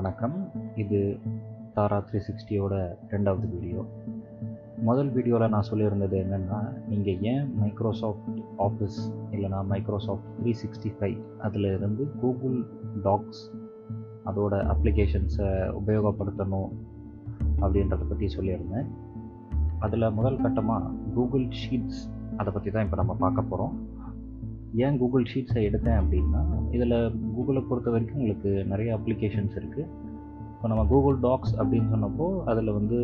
வணக்கம். இது தாரா த்ரீ சிக்ஸ்டியோட ரெண்டாவது வீடியோ முதல் வீடியோவில் நான் சொல்லியிருந்தது என்னென்னா நீங்கள் ஏன் மைக்ரோசாஃப்ட் ஆஃபீஸ் இல்லைனா மைக்ரோசாஃப்ட் த்ரீ சிக்ஸ்டி ஃபைவ் அதில் இருந்து கூகுள் டாக்ஸ் அதோட அப்ளிகேஷன்ஸை உபயோகப்படுத்தணும் அப்படின்றத பற்றி சொல்லியிருந்தேன். அதில் முதல் கட்டமாக கூகுள் ஷீட்ஸ் அதை பற்றி தான் இப்போ நம்ம பார்க்க போகிறோம் ஏன் கூகுள் ஷீட்ஸை எடுத்தேன் அப்படின்னா இதில் கூகுளை பொறுத்த வரைக்கும் உங்களுக்கு நிறைய அப்ளிகேஷன்ஸ் இருக்குது இப்போ நம்ம கூகுள் டாக்ஸ் அப்படின்னு சொன்னப்போ அதில் வந்து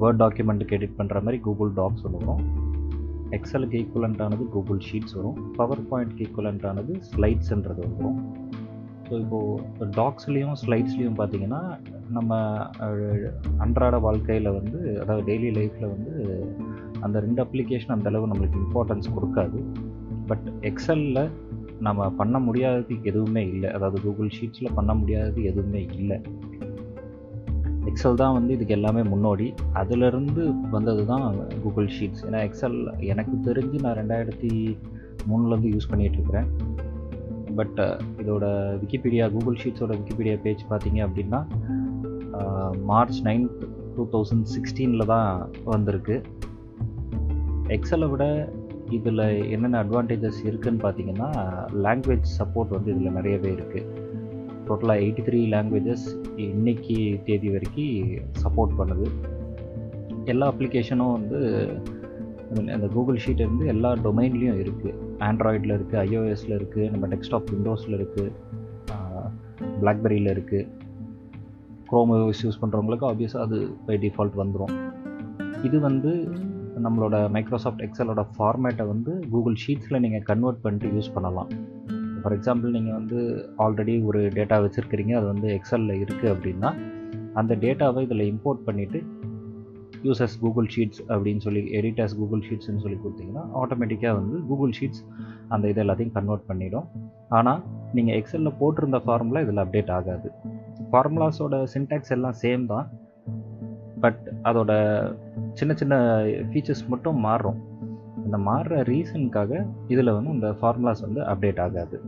வேர்ட் டாக்குமெண்ட்டுக்கு எடிட் பண்ணுற மாதிரி கூகுள் டாக்ஸ் ஒன்று வரும். எக்ஸலுக்கு ஈக்குவலண்ட்டானது கூகுள் ஷீட்ஸ் வரும். பவர் பாயிண்ட்க்கு ஈக்குவலண்ட்டானது ஸ்லைட்ஸுன்றது வரும். ஸோ இப்போது டாக்ஸ்லேயும் ஸ்லைட்ஸ்லேயும் பார்த்தீங்கன்னா நம்ம அன்றாட வாழ்க்கையில் வந்து அதாவது டெய்லி லைஃப்பில் வந்து அந்த ரெண்டு அப்ளிகேஷன் அந்த அளவு நம்மளுக்கு இம்பார்ட்டன்ஸ் கொடுக்காது. பட் எக்ஸலில் நம்ம பண்ண முடியாதது எதுவுமே இல்லை. அதாவது கூகுள் ஷீட்ஸில் பண்ண முடியாதது எதுவுமே இல்லை. எக்ஸல் தான் வந்து இதுக்கு எல்லாமே முன்னோடி. அதிலிருந்து வந்தது தான் கூகுள் ஷீட்ஸ் ஏன்னா எக்ஸல் எனக்கு தெரிஞ்சு நான் ரெண்டாயிரத்தி மூணுலேருந்து யூஸ் பண்ணிகிட்ருக்கிறேன் பட் இதோட விக்கிபீடியா கூகுள் ஷீட்ஸோட விக்கிபீடியா பேஜ் பார்த்தீங்க அப்படின்னா மார்ச் நைன்த் டூ தௌசண்ட் சிக்ஸ்டீனில் தான் வந்திருக்கு. எக்ஸலை விட இதில் என்னென்ன அட்வான்டேஜஸ் இருக்குதுன்னு பார்த்தீங்கன்னா லாங்குவேஜ் சப்போர்ட் வந்து இதில் நிறையவே இருக்குது டோட்டலாக எயிட்டி த்ரீ லாங்குவேஜஸ் இன்னைக்கு தேதி வரைக்கும் சப்போர்ட் பண்ணுது. எல்லா அப்ளிகேஷனும் வந்து அந்த கூகுள் ஷீட் இருந்து எல்லா டொமைன்லேயும் இருக்குது ஆண்ட்ராய்டில் இருக்குது ஐஓஎஸில் இருக்குது நம்ம டெஸ்க்டாப் விண்டோஸில் இருக்குது பிளாக்பெரியில் இருக்குது க்ரோம் யூஸ் பண்ணுறவங்களுக்கு ஆப்வியஸாக அது பை டிஃபால்ட் வந்துடும் இது வந்து நம்மளோட மைக்ரோசாஃப்ட் எக்ஸலோட ஃபார்மேட்டை வந்து கூகுள் ஷீட்ஸில் நீங்கள் கன்வெர்ட் பண்ணிட்டு யூஸ் பண்ணலாம். ஃபார் எக்ஸாம்பிள் நீங்கள் வந்து ஆல்ரெடி ஒரு டேட்டா வச்சுருக்கிறீங்க அது வந்து எக்ஸலில் இருக்குது அப்படின்னா அந்த டேட்டாவை இதில் இம்போர்ட் பண்ணிவிட்டு யூசஸ் கூகுள் ஷீட்ஸ் அப்படின்னு சொல்லி எடிட்டர்ஸ் கூகுள் ஷீட்ஸ்னு சொல்லி கொடுத்தீங்கன்னா ஆட்டோமேட்டிக்காக வந்து கூகுள் ஷீட்ஸ் அந்த இது எல்லாத்தையும் கன்வெர்ட் பண்ணிடும். ஆனால் நீங்கள் எக்ஸலில் போட்டிருந்த ஃபார்முலா இதில் அப்டேட் ஆகாது. ஃபார்முலாஸோட சின்டாக்ஸ் எல்லாம் சேம் தான். பட் அதோட சின்ன சின்ன ஃபீச்சர்ஸ் மட்டும் மாறும். அந்த மாறுற ரீசனுக்காக இதில் வந்து இந்த ஃபார்முலாஸ் வந்து அப்டேட் ஆகாது.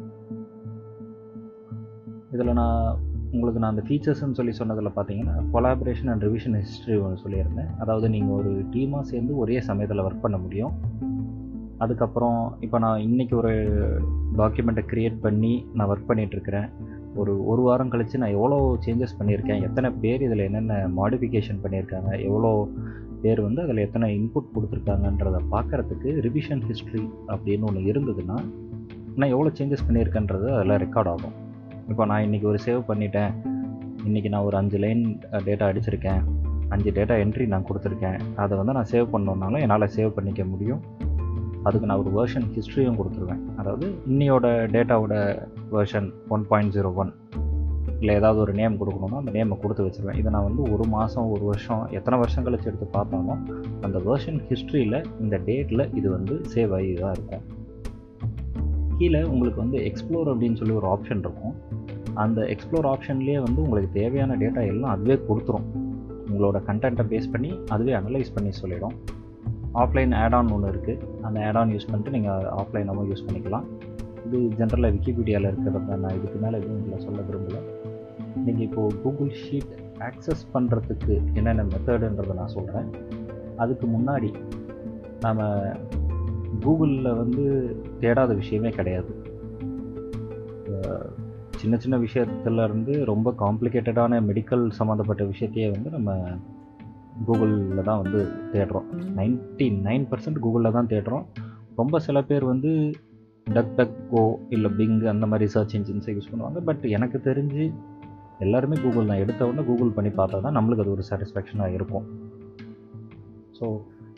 இதில் நான் உங்களுக்கு நான் அந்த ஃபீச்சர்ஸ்ன்னு சொல்லி சொன்னதில் பார்த்தீங்கன்னா கொலாபரேஷன் அண்ட் ரிவிஷன் ஹிஸ்ட்ரி ஒன்று சொல்லியிருந்தேன். அதாவது நீங்கள் ஒரு டீமாக சேர்ந்து ஒரே சமயத்தில் ஒர்க் பண்ண முடியும். அதுக்கப்புறம் இப்போ நான் இன்றைக்கி ஒரு டாக்குமெண்ட்டை க்ரியேட் பண்ணி நான் ஒர்க் பண்ணிகிட்ருக்கிறேன் ஒரு ஒரு வாரம் கழித்து நான் எவ்வளோ சேஞ்சஸ் பண்ணியிருக்கேன் எத்தனை பேர் இதில் என்னென்ன மாடிஃபிகேஷன் பண்ணியிருக்காங்க எவ்வளோ பேர் வந்து அதில் எத்தனை இன்புட் கொடுத்துருக்காங்கன்றதை பார்க்குறதுக்கு ரிவிஷன் ஹிஸ்ட்ரி அப்படின்னு ஒன்று இருந்ததுன்னா நான் எவ்வளோ சேஞ்சஸ் பண்ணியிருக்கேன்றது அதில் ரெக்கார்ட் ஆகும். இப்போ நான் இன்றைக்கி ஒரு சேவ் பண்ணிட்டேன். இன்றைக்கி நான் ஒரு அஞ்சு லைன் டேட்டா அடிச்சிருக்கேன். அஞ்சு டேட்டா என்ட்ரி நான் கொடுத்துருக்கேன். அதை வந்து நான் சேவ் பண்ணோன்னாலும் என்னால் சேவ் பண்ணிக்க முடியும். அதுக்கு நான் ஒரு வேர்ஷன் ஹிஸ்ட்ரியும் கொடுத்துருவேன். அதாவது இன்னையோட டேட்டாவோட version one point zero one இல்லை ஏதாவது ஒரு நேம் கொடுக்கணும்னா அந்த நேமை கொடுத்து வச்சுருவேன். இதை நான் வந்து ஒரு மாதம் ஒரு வருஷம் எத்தனை வருஷம் கழிச்சு எடுத்து பார்த்தாலும் அந்த வேர்ஷன் ஹிஸ்ட்ரியில் இந்த டேட்டில் இது வந்து சேவ் ஆகி தான் இருக்கும். கீழே உங்களுக்கு வந்து எக்ஸ்ப்ளோர் அப்படின்னு சொல்லி ஒரு ஆப்ஷன் இருக்கும். அந்த எக்ஸ்ப்ளோர் ஆப்ஷன்லேயே வந்து உங்களுக்கு தேவையான டேட்டா எல்லாம் அதுவே கொடுத்துரும். உங்களோட கண்டென்ட்டை பேஸ் பண்ணி அதுவே அனலைஸ் பண்ணி சொல்லிடும். ஆஃப்லைன் ஆட்-ஆன் ஒன்று இருக்குது அந்த ஆட்-ஆன் யூஸ் பண்ணிட்டு நீங்கள் ஆஃப்லைனாகவும் யூஸ் பண்ணிக்கலாம். இது ஜென்ரலாக விக்கிபீடியாவில் இருக்கிறத நான் இதுக்கு மேலே எதுவும் இதில் சொல்ல விரும்பலை. நீங்கள் இப்போது கூகுள் ஷீட் ஆக்சஸ் பண்ணுறதுக்கு என்னென்ன மெத்தடுன்றதை நான் சொல்கிறேன் அதுக்கு முன்னாடி நாம் கூகுளில் வந்து தேடாத விஷயமே கிடையாது. சின்ன சின்ன விஷயத்துலேருந்து ரொம்ப காம்ப்ளிகேட்டடான மெடிக்கல் சம்மந்தப்பட்ட விஷயத்தையே வந்து நம்ம கூகுளில் தான் வந்து தேடுறோம். நைன்ட்டி நைன் பர்சன்ட் கூகுளில் தான் தேடுறோம். ரொம்ப சில பேர் வந்து டக் டக் கோ இல்லை பிங் அந்த மாதிரி சர்ச் இன்ஜின்ஸை யூஸ் பண்ணுவாங்க. பட் எனக்கு தெரிஞ்சு எல்லாருமே கூகுள் தான். எடுத்த உடனே கூகுள் பண்ணி பார்த்தா தான் நம்மளுக்கு அது ஒரு சாட்டிஸ்ஃபேக்ஷனாக இருக்கும். ஸோ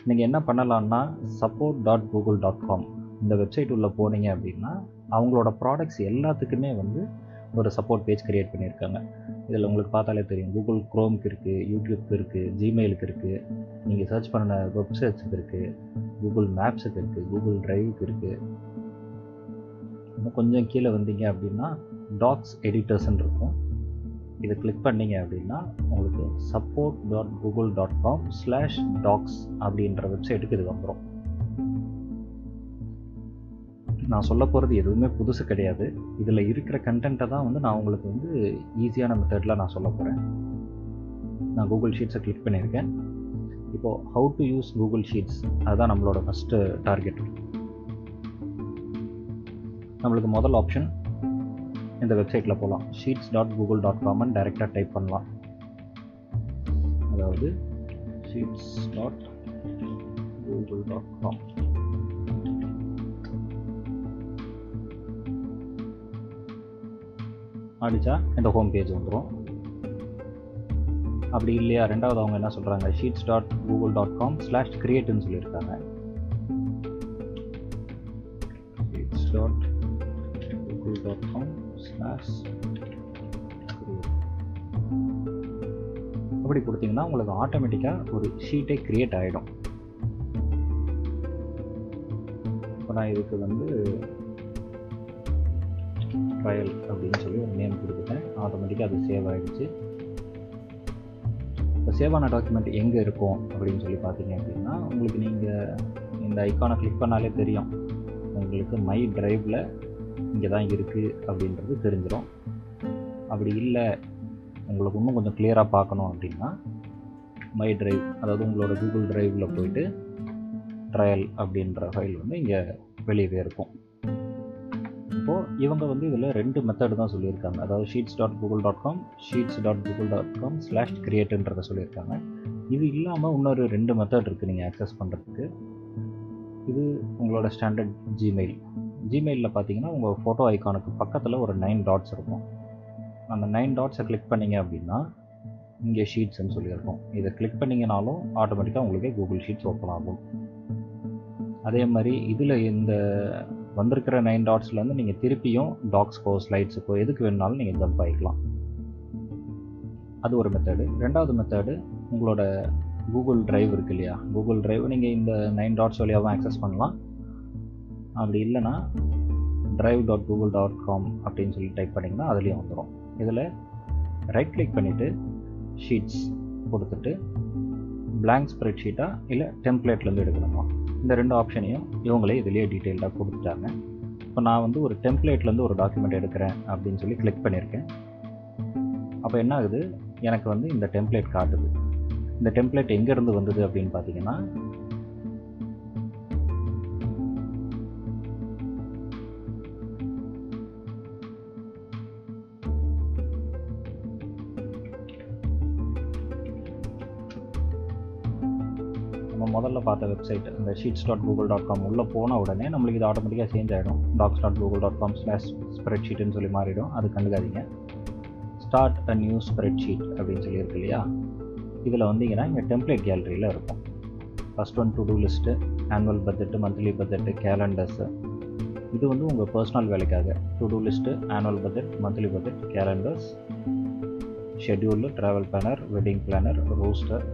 நீங்கள் என்ன பண்ணலான்னா support dot Google dot com இந்த வெப்சைட் உள்ளே போனீங்க அப்படின்னா அவங்களோட ப்ராடக்ட்ஸ் எல்லாத்துக்குமே வந்து ஒரு சப்போர்ட் பேஜ் க்ரியேட் பண்ணியிருக்காங்க. இதில் உங்களுக்கு பார்த்தாலே தெரியும். கூகுள் க்ரோம்க்கு இருக்குது யூடியூப்க்கு இருக்குது ஜிமெயிலுக்கு இருக்குது நீங்கள் சர்ச் பண்ண வெப்சைட்ஸுக்கு இருக்குது கூகுள் மேப்ஸுக்கு இருக்குது கூகுள் ட்ரைவுக்கு இருக்குது இன்னும் கொஞ்சம் கீழே வந்தீங்க அப்படின்னா டாக்ஸ் எடிட்டர்ஸ்ன்னு இருக்கும். இதை கிளிக் பண்ணீங்க அப்படின்னா உங்களுக்கு support dot Google dot com slash docs அப்படின்ற வெப்சைட்டுக்கு இது வந்துடும் நான் சொல்ல போகிறது எதுவுமே புதுசு கிடையாது. இதில் இருக்கிற கண்டென்ட்டை தான் வந்து நான் உங்களுக்கு வந்து ஈஸியான மெத்தடில் நான் சொல்ல போகிறேன் நான் கூகுள் ஷீட்ஸை கிளிக் பண்ணியிருக்கேன். இப்போது how to use Google sheets அதுதான் நம்மளோட ஃபஸ்ட்டு டார்கெட் நம்மளுக்கு முதல் ஆப்ஷன் இந்த வெப்சைட்டில் போகலாம் ஷீட்ஸ் டாட் கூகுள் டாட் காமன் டைரெக்டாக டைப் பண்ணலாம். அதாவது sheets dot Google dot com அடித்தா இந்த ஹோம் பேஜ் வந்துடும் அப்படி இல்லையா? ரெண்டாவது அவங்க என்ன சொல்கிறாங்க sheets dot Google dot com slash கிரியேட்டுன்னு சொல்லியிருக்காங்க. Sheets dot Google dot com slash அப்படி கொடுத்தீங்கன்னா உங்களுக்கு ஆட்டோமேட்டிக்காக ஒரு ஷீட்டே க்ரியேட் ஆகிடும் இப்போ நான் இதுக்கு வந்து ட்ரையல் அப்படின்னு சொல்லி ஒரு நேம் கொடுத்துட்டேன். ஆட்டோமேட்டிக்காக அது சேவ் ஆகிடுச்சு இப்போ சேவ் ஆன டாக்குமெண்ட் எங்கே இருக்கும் அப்படின்னு சொல்லி பார்த்தீங்க அப்படின்னா உங்களுக்கு நீங்கள் இந்த ஐக்கானை கிளிக் பண்ணாலே தெரியும். உங்களுக்கு மை ட்ரைவில் இங்கே தான் இருக்குது அப்படின்றது தெரிஞ்சிடும் அப்படி இல்லை உங்களுக்கு இன்னும் கொஞ்சம் கிளியராக பார்க்கணும் அப்படின்னா மை ட்ரைவ் அதாவது உங்களோட கூகுள் ட்ரைவில் போயிட்டு ட்ரையல் அப்படின்ற ஃபைல் வந்து இங்கே வெளியவே இருக்கும். இப்போது இவங்க வந்து இதில் ரெண்டு மெத்தட் தான் சொல்லியிருக்காங்க. அதாவது sheets dot Google dot com sheets dot Google dot com slash கிரியேட்டுன்றதை சொல்லியிருக்காங்க. இது இல்லாமல் இன்னொரு ரெண்டு மெத்தட் இருக்குது நீங்கள் ஆக்சஸ் பண்ணுறதுக்கு இது உங்களோட ஸ்டாண்டர்ட் ஜிமெயில் ஜிமெயிலில் பார்த்தீங்கன்னா உங்கள் ஃபோட்டோ ஐக்கானுக்கு பக்கத்தில் ஒரு நைன் டாட்ஸ் இருக்கும். அந்த நைன் டாட்ஸை கிளிக் பண்ணிங்க அப்படின்னா இங்கே ஷீட்ஸ்ன்னு சொல்லியிருக்கோம். இதை கிளிக் பண்ணிங்கனாலும் ஆட்டோமேட்டிக்காக உங்களுக்கு கூகுள் ஷீட்ஸ் ஓப்பன் ஆகும். அதே மாதிரி இதில் இந்த வந்திருக்கிற நைன் டாட்ஸ்லேருந்து நீங்கள் திருப்பியும் டாக்ஸ்க்கோ ஸ்லைட்ஸுக்கோ எதுக்கு வேணுனாலும் நீங்கள் ஜம்ப் ஆகிக்கலாம் அது ஒரு மெத்தடு ரெண்டாவது மெத்தடு உங்களோட கூகுள் ட்ரைவ் இருக்கு இல்லையா? கூகுள் ட்ரைவ் நீங்கள் இந்த நைன் டாட்ஸ் வழியாகவும் ஆக்சஸ் பண்ணலாம். அப்படி இல்லைன்னா drive dot Google dot com அப்படின்னு சொல்லி டைப் பண்ணிங்கன்னா அதுலேயும் வந்துடும் இதில் ரைட் கிளிக் பண்ணிவிட்டு ஷீட்ஸ் கொடுத்துட்டு பிளாங்க் ஸ்ப்ரெட் ஷீட்டாக இல்லை டெம்ப்ளேட்லேருந்து எடுக்கணுமா? இந்த ரெண்டு ஆப்ஷனையும் இவங்களே இதிலேயே டீட்டெயில்டாக கொடுத்துட்டாங்க. இப்போ நான் வந்து ஒரு டெம்ப்ளேட்லேருந்து ஒரு டாக்குமெண்ட் எடுக்கிறேன் அப்படின்னு சொல்லி கிளிக் பண்ணியிருக்கேன். அப்போ என்ன ஆகுது? எனக்கு வந்து இந்த டெம்ப்ளேட் காட்டுது. இந்த டெம்ப்ளேட் எங்கேருந்து வந்தது அப்படின்னு பார்த்தீங்கன்னா முதல்ல பார்த்த வெப்சைட் இந்த sheets dot Google dot com உள்ளே போன உடனே நம்மளுக்கு இது ஆட்டோமேட்டிக்காக சேஞ்ச் ஆகிடும் docs dot Google dot com slash spread ஷீட்டுன்னு சொல்லி மாறிடும். அது கண்டுக்காதீங்க. Start a new spreadsheet அப்படின்னு சொல்லி இருக்கு இல்லையா? இதில் வந்தீங்கன்னா இங்கே டெம்ப்ளேட் கேலரியில் இருக்கும். First one to do list annual budget monthly budget calendars இது வந்து உங்கள் பர்சனல் வேலைக்காக. To do list annual budget monthly budget calendars schedule travel planner wedding planner roster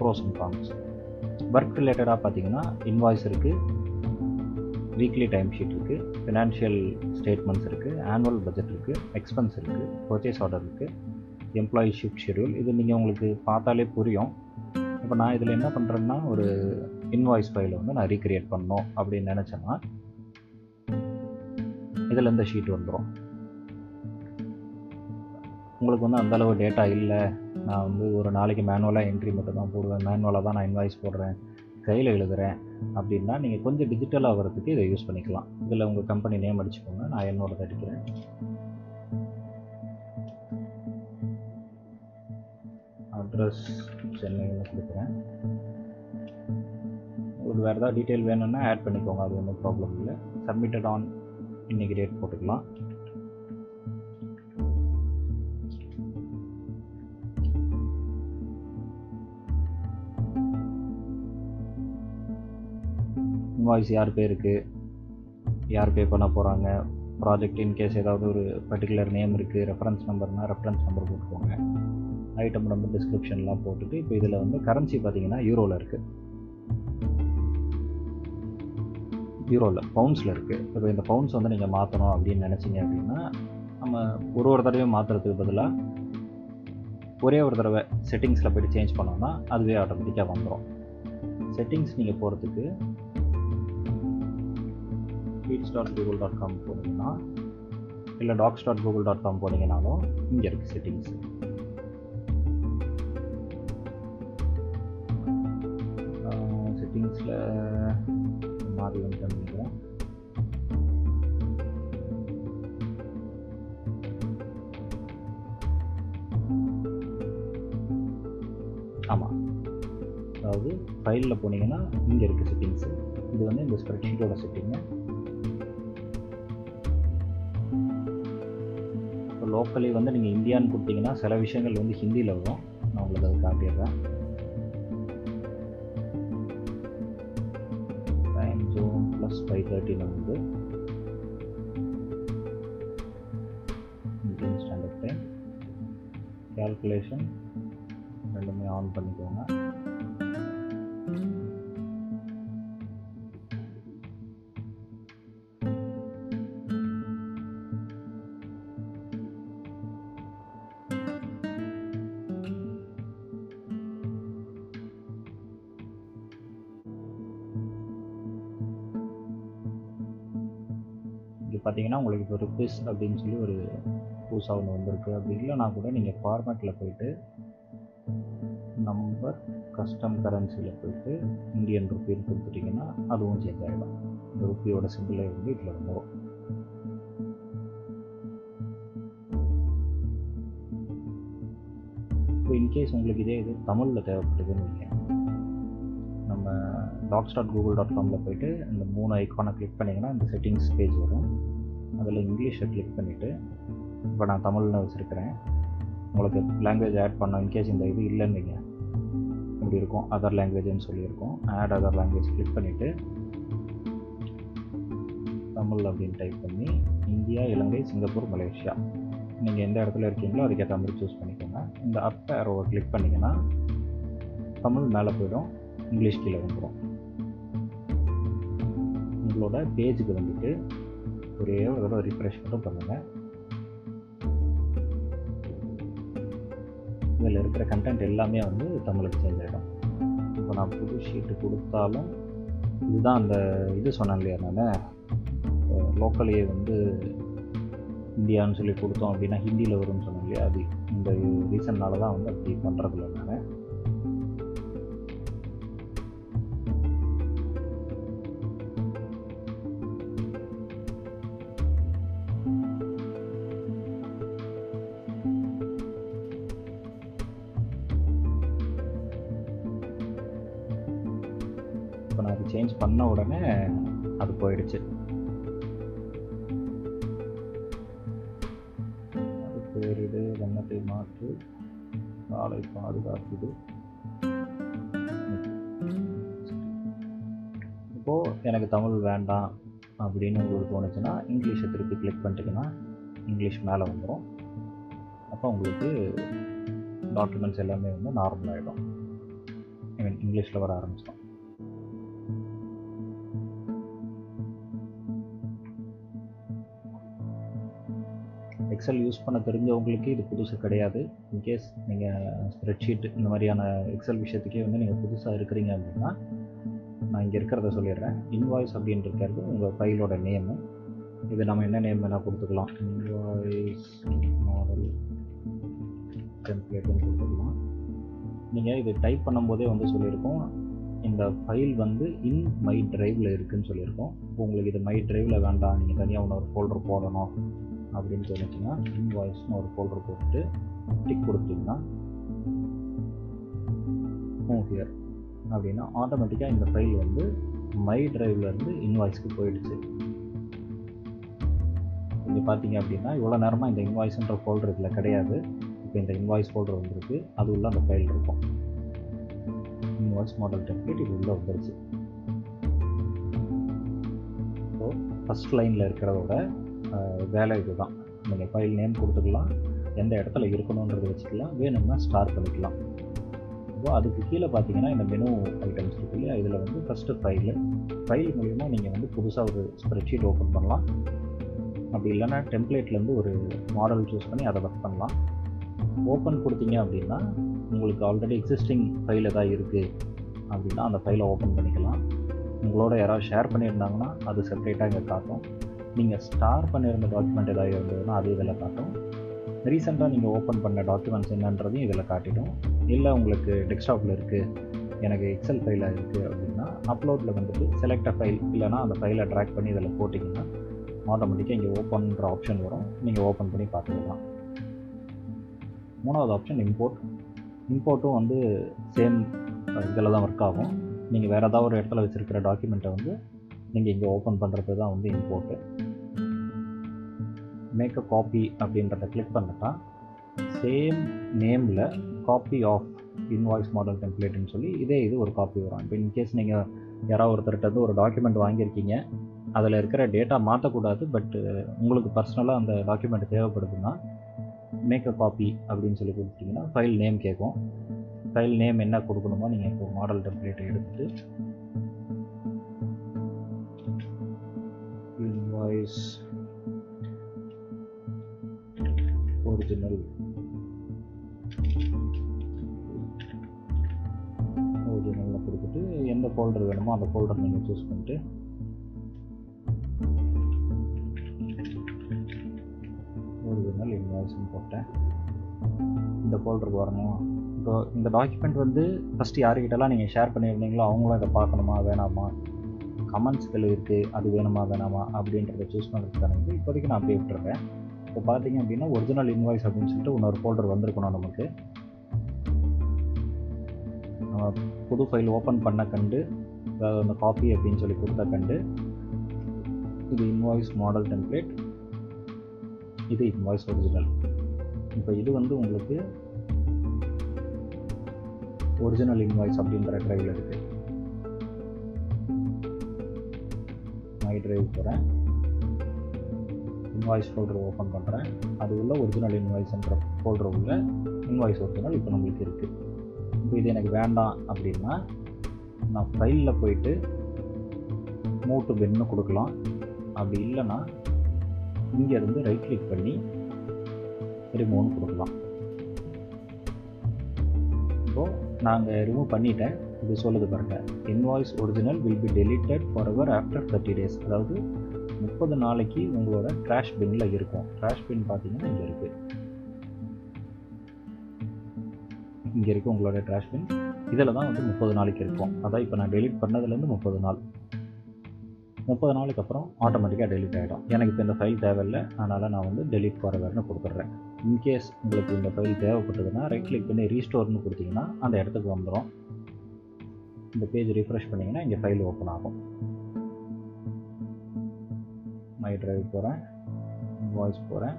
pros and cons work ரிலேட்டடாக பார்த்தீங்கன்னா இன்வாய்ஸ் இருக்குது weekly time sheet இருக்குது financial statements இருக்குது annual budget இருக்குது எக்ஸ்பென்ஸ் இருக்குது பர்ச்சேஸ் ஆர்டர் இருக்குது எம்ப்ளாயி ஷிஃப்ட் ஷெடியூல் இது நீங்கள் உங்களுக்கு பார்த்தாலே புரியும். இப்போ நான் இதில் என்ன பண்ணுறேன்னா ஒரு இன்வாய்ஸ் ஃபைலை வந்து நான் ரீக்ரியேட் பண்ணணும் அப்படின்னு நினச்சேன்னா இதில் இந்த ஷீட் வந்துடும் உங்களுக்கு வந்து அந்தளவு டேட்டா இல்லை. நான் வந்து ஒரு நாளைக்கு மேனுவலாக என்ட்ரி மட்டும் தான் போடுவேன். மேனுவலாக தான் நான் இன்வாய்ஸ் போடுறேன். கையில் எழுதுகிறேன் அப்படின்னா நீங்கள் கொஞ்சம் டிஜிட்டலாக வரதுக்கு இதை யூஸ் பண்ணிக்கலாம். இதில் உங்கள் கம்பெனி நேம் அடிச்சுக்கோங்க. நான் என்னோட அடிக்கிறேன். அட்ரஸ் சென்னையில் கொடுக்குறேன். உங்களுக்கு வேறு ஏதாவது டீட்டெயில் வேணும்னா ஆட் பண்ணிக்கோங்க. அது ஒன்றும் ப்ராப்ளம் இல்லை. சப்மிட்டட் ஆன் இன்றைக்கி டேட் போட்டுக்கலாம். இன்வாய்ஸ் யார் பேருக்கு யார் பே பண்ண போகிறாங்க ப்ராஜெக்ட் இன்கேஸ் ஏதாவது ஒரு பர்டிகுலர் நேம் இருக்குது ரெஃபரன்ஸ் நம்பர்னால் ரெஃபரன்ஸ் நம்பர் போட்டுக்கோங்க ஐட்டம் நம்பர் டிஸ்கிரிப்ஷன்லாம் போட்டுட்டு இப்போ இதில் வந்து கரன்சி பார்த்தீங்கன்னா யூரோவில் இருக்குது யூரோவில் பவுன்ஸில் இருக்குது இப்போ இந்த பவுன்ஸ் வந்து நீங்கள் மாற்றணும் அப்படின்னு நினச்சிங்க அப்படின்னா நம்ம ஒரு ஒரு தடவையும் மாற்றுறதுக்கு பதிலாக ஒரே ஒரு தடவை செட்டிங்ஸில் போய்ட்டு சேஞ்ச் பண்ணோம்னா அதுவே ஆட்டோமேட்டிக்காக வந்துடும் செட்டிங்ஸ் நீங்கள் போகிறதுக்கு sheets dot Google dot com போனீங்கன்னா இல்லை docs dot Google dot com போனீங்கனாலும் இங்கே இருக்குது செட்டிங்ஸ் செட்டிங்ஸில் மாறி வந்து நினைக்கிறேன். ஆமாம் அதாவது ஃபைலில் போனீங்கன்னா இங்கே இருக்குது செட்டிங்ஸு இது வந்து இந்த ஸ்ப்ரெட்ஷீட்டோட செட்டிங்கு லோக்கலி வந்து நீங்கள் இந்தியான்னு கொடுத்தீங்கன்னா சில விஷயங்கள் வந்து ஹிந்தியில் வரும். நான் உங்களுக்கு அது காட்டிடுறேன். டைம் ஜோன் ப்ளஸ் ஃபைவ் தேர்ட்டியில் வந்து இந்தியன் ஸ்டாண்டர்ட் டைம் கேல்குலேஷன் பார்த்தீங்கன்னா உங்களுக்கு இப்போ ருப்பீஸ் அப்படின்னு சொல்லி ஒரு புதுசாக ஒன்று வந்திருக்கு. அப்படி இல்லைனா கூட நீங்கள் ஃபார்மேட்டில் போயிட்டு நம்பர் கஸ்டம் கரன்சியில் போயிட்டு இந்தியன் ருப்பின்னு கொடுத்துட்டிங்கன்னா அதுவும் சேஞ்ச் ஆகிடும் இந்த ருப்பியோட சிம்பிளை வந்து இதில் வந்துடும் இப்போ இன்கேஸ் உங்களுக்கு இதே இது தமிழில் தேவைப்படுதுன்னு நம்ம டாக்ஸ் டாட் கூகுள் டாட் காமில் போயிட்டு இந்த மூணு ஐக்கானை கிளிக் பண்ணிங்கன்னா இந்த செட்டிங்ஸ் பேஜ் வரும். அதில் இங்கிலீஷை கிளிக் பண்ணிவிட்டு இப்போ நான் தமிழ்னு வச்சுருக்கிறேன். உங்களுக்கு லாங்குவேஜ் ஆட் பண்ண இன்கேஸ் இந்த இது இல்லைன்னு வைங்க. இப்படி இருக்கும் அதர் லாங்குவேஜ்னு சொல்லியிருக்கோம். ஆட் அதர் லாங்குவேஜ் கிளிக் பண்ணிவிட்டு தமிழ் அப்படின்னு டைப் பண்ணி இந்தியா இலங்கை சிங்கப்பூர் மலேசியா. நீங்கள் எந்த இடத்துல இருக்கீங்களோ அதுக்கேற்ற மாதிரி சூஸ் பண்ணிக்கோங்க. இந்த அப் ஏரோவை கிளிக் பண்ணிங்கன்னா தமிழ் மேலே போயிடும் இங்கிலீஷ் கீழே வந்துடும் உங்களோட பேஜுக்கு வந்துட்டு ஒரே ஒரு தடவை ரிஃப்ரெஷ் மட்டும் பண்ணுங்கள் இதில் இருக்கிற கண்டென்ட் எல்லாமே வந்து தமிழுக்கு சேஞ்ச் ஆகிடும் இப்போ நான் புது ஷீட்டு கொடுத்தாலும் இதுதான் அந்த இது சொன்னேன் இல்லையா நான்? லோக்கலையே வந்து இந்தியான்னு சொல்லி கொடுத்தோம் அப்படின்னா ஹிந்தியில் வரும்னு சொன்னேன் இல்லையா? அது இந்த ரீசன்னால தான் வந்து அப்படி பண்ணுறதில்ல நான். சேஞ்ச் பண்ண உடனே அது போயிடுச்சு. அது பேரிடு வண்ணத்தை மாற்று காலை பாதுகாக்குது. இப்போது எனக்கு தமிழ் வேண்டாம் அப்படின்னு உங்களுக்கு தோணுச்சுன்னா இங்கிலீஷை திருப்பி கிளிக் பண்ணிட்டீங்கன்னா இங்கிலீஷ் மேலே வந்துடும் அப்போ உங்களுக்கு டாக்குமெண்ட்ஸ் எல்லாமே வந்து நார்மல் ஆகிடும் ஐ மீன் இங்கிலீஷில் வர ஆரம்பிச்சிடும். எக்ஸல் யூஸ் பண்ண தெரிஞ்சவங்களுக்கு இது புதுசு கிடையாது. இன்கேஸ் நீங்கள் ஸ்ப்ரெட்ஷீட் இந்த மாதிரியான எக்ஸல் விஷயத்துக்கே வந்து நீங்கள் புதுசாக இருக்கிறீங்க அப்படின்னா நான் இங்கே இருக்கிறத சொல்லிடுறேன். இன்வாய்ஸ் அப்படின்னு இருக்கிறது உங்கள் ஃபைலோட நேமு இது நம்ம என்ன நேம் வேணால் கொடுத்துக்கலாம். இன்வாய்ஸ் மாடல் டெம்ப்ளேட்னு கொடுத்துக்கலாம். நீங்கள் இது டைப் பண்ணும்போதே வந்து சொல்லியிருக்கோம். இந்த ஃபைல் வந்து இன் மை ட்ரைவில் இருக்குதுன்னு சொல்லியிருக்கோம். உங்களுக்கு இது மை ட்ரைவில் வேண்டாம். நீங்கள் தனியாக ஒன்று ஒரு ஃபோல்டர் போடணும். அப்படின்னு தோணுச்சுன்னா இன்வாய்ஸ்னு ஒரு ஃபோல்டர் போட்டுட்டு டிக் கொடுத்தீங்கன்னா மூவ் ஹியர் அப்படின்னா ஆட்டோமேட்டிக்காக இந்த ஃபைல் வந்து மை ட்ரைவ்லேருந்து இன்வாய்ஸ்க்கு போயிடுச்சு. இங்கே பார்த்தீங்க அப்படின்னா இவ்வளோ நேரமாக இந்த இன்வாய்ஸ்ன்ற ஃபோல்டர் இதில் கிடையாது. இப்போ இந்த இன்வாய்ஸ் ஃபோல்டர் வந்திருக்கு. அது உள்ள அந்த ஃபைல் இருக்கும். இன்வாய்ஸ் மாடல் டெம்ப்ளேட் இது உள்ளே வந்துருச்சு. ஸோ ஃபஸ்ட் லைனில் இருக்கிறதோட வேலை இதுதான். நீங்கள் ஃபைல் நேம் கொடுத்துக்கலாம். எந்த இடத்துல இருக்கணுன்றதை வச்சுக்கலாம். வேணும்னா ஸ்டார் பண்ணிக்கலாம். இப்போ அதுக்கு கீழே பார்த்தீங்கன்னா இந்த மெனு ஐட்டம்ஸ் இருக்கு இல்லையா? இதில் வந்து ஃபஸ்ட்டு ஃபைலு ஃபைல் மூலிமா நீங்கள் வந்து புதுசாக ஒரு ஸ்ப்ரெட்ஷீட் ஓப்பன் பண்ணலாம். அப்படி இல்லைன்னா டெம்ப்ளேட்லேருந்து ஒரு மாடல் சூஸ் பண்ணி அதை ஒர்க் பண்ணலாம். ஓப்பன் கொடுத்தீங்க அப்படின்னா உங்களுக்கு ஆல்ரெடி எக்ஸிஸ்டிங் ஃபைல் ஏதாவது இருக்குது அப்படின்னா அந்த ஃபைலை ஓப்பன் பண்ணிக்கலாம். உங்களோட யாராவது ஷேர் பண்ணியிருந்தாங்கன்னா அது செப்பரேட்டாக இங்கே காட்டும். நீங்கள் ஸ்டார் பண்ணியிருந்த டாக்குமெண்ட் ஏதாவது இருந்ததுன்னா அது இதில் காட்டும். ரீசெண்டாக நீங்கள் ஓப்பன் பண்ண டாக்குமெண்ட்ஸ் என்னன்றதையும் இதில் காட்டிடும். இல்லை உங்களுக்கு டெஸ்க்டாப்பில் இருக்குது எனக்கு எக்ஸல் ஃபைலாக இருக்குது அப்படின்னா அப்லோடில் வந்துட்டு செலக்ட் அ ஃபைல் இல்லைனா அந்த ஃபைலை ட்ராக் பண்ணி இதில் போட்டிங்கன்னா ஆட்டோமேட்டிக்காக இங்கே ஓப்பன்ற ஆப்ஷன் வரும். நீங்கள் ஓப்பன் பண்ணி பார்த்துக்கலாம். மூணாவது ஆப்ஷன் இம்போர்ட் இம்போர்ட்டும் வந்து சேம் இதில் தான் ஒர்க் ஆகும். நீங்கள் வேறு ஏதாவது ஒரு இடத்துல வச்சுருக்கிற டாக்குமெண்ட்டை வந்து நீங்கள் இங்கே ஓப்பன் பண்ணுறது தான் வந்து இம்போர்ட்டு மேக் அ காப்பி அப்படின்றத கிளிக் பண்ணிட்டா சேம் நேமில் காப்பி ஆஃப் இன்வாய்ஸ் மாடல் டெம்ப்ளேட்னு சொல்லி இதே இது ஒரு காப்பி வரும். இப்போ இன்கேஸ் நீங்கள் யாராவது ஒருத்தர்கிட்ட வந்து ஒரு டாக்குமெண்ட் வாங்கியிருக்கீங்க அதில் இருக்கிற டேட்டா மாற்றக்கூடாது பட் உங்களுக்கு பர்சனலாக அந்த டாக்குமெண்ட் தேவைப்படுதுன்னா மேக் அ காப்பி அப்படின்னு சொல்லி கொடுத்துட்டிங்கன்னா ஃபைல் நேம் கேட்கும். ஃபைல் நேம் என்ன கொடுக்கணுமோ நீங்கள் இப்போ மாடல் டெம்ப்ளேட்டை எடுத்துகிட்டு இன்வாய்ஸ் ஒரிஜினல் ஒரிஜினலில் கொடுத்துட்டு எந்த ஃபோல்டர் வேணுமோ அந்த ஃபோல்டர் நீங்கள் சூஸ் பண்ணிட்டு ஒரிஜினல் இன்வாய்ஸ்னு போட்டேன். இந்த ஃபோல்டருக்கு வரணும் இப்போ இந்த டாக்குமெண்ட் வந்து ஃபஸ்ட்டு யாருக்கிட்டலாம் நீங்கள் ஷேர் பண்ணியிருந்தீங்களோ அவங்களும் இதை பார்க்கணுமா வேணாமா? கமெண்ட்ஸ்கள் இருக்குது அது வேணுமா வேணாமா அப்படின்றத சூஸ் பண்ணுறதுக்கான வந்து இப்போதைக்கு நான் அப்படியே விட்டுருக்கேன் இப்போ பார்த்தீங்க அப்படின்னா ஒரிஜினல் இன்வாய்ஸ் அப்படின்னு சொல்லிட்டு இன்னொரு ஃபோல்டர் வந்திருக்கணும் நமக்கு. நம்ம புது ஃபைல் ஓப்பன் பண்ண கண்டு அந்த காப்பி அப்படின்னு சொல்லி கொடுத்த கண்டு இது இன்வாய்ஸ் மாடல் டெம்ப்ளேட் இது இன்வாய்ஸ் ஒரிஜினல் இப்போ இது வந்து உங்களுக்கு ஒரிஜினல் இன்வாய்ஸ் அப்படின்ற ட்ரைவில் இருக்குது ஐ ட்ரைவ் போகிறேன் இன்வாய்ஸ் ஃபோல்டர் ஓப்பன் பண்ணுறேன் அது உள்ள ஒரிஜினல் இன்வாய்ஸ்ன்ற ஃபோல்டர் உள்ள இன்வாய்ஸ் ஒரிஜினல் இப்போ நம்மளுக்கு இருக்குது இப்போ இது எனக்கு வேண்டாம் அப்படின்னா நான் ஃபைலில் போயிட்டு மூட்டு பென்னு கொடுக்கலாம். அப்படி இல்லைன்னா இங்கேருந்து ரைட் கிளிக் பண்ணி ரிமூவ்னு கொடுக்கலாம். இப்போது நாங்கள் ரிமூவ் பண்ணிட்டேன். இது சொல்லுது பாருங்க. Invoice original will be deleted forever after thirty days அதாவது முப்பது நாளைக்கு உங்களோட ட்ராஷ் பின்னில் இருக்கும். ட்ராஷ் பின் பார்த்தீங்கன்னா இங்கே இருக்குது இங்கே இருக்குது உங்களோட ட்ராஷ் பின் இதில் தான் வந்து முப்பது நாளைக்கு இருக்கும். அதான் இப்போ நான் டெலிட் பண்ணதுலேருந்து முப்பது நாள். முப்பது நாளுக்கு அப்புறம் ஆட்டோமேட்டிக்காக டெலிட் ஆகிடும் எனக்கு இப்போ இந்த ஃபைல் தேவையில்லை. அதனால் நான் வந்து டெலிட் ஃபார்வர்னு கொடுத்துட்றேன். இன்கேஸ் உங்களுக்கு இந்த ஃபைல் தேவைப்பட்டதுன்னா ரைட் கிளிக் பண்ணி ரீஸ்டோர்னு கொடுத்தீங்கன்னா அந்த இடத்துக்கு வந்துடும் இந்த பேஜ் ரிஃப்ரெஷ் பண்ணிங்கன்னா இங்கே ஃபைல் ஓப்பன் ஆகும். மை ட்ரைவ் போகிறேன் இன்வாய்ஸ் போகிறேன்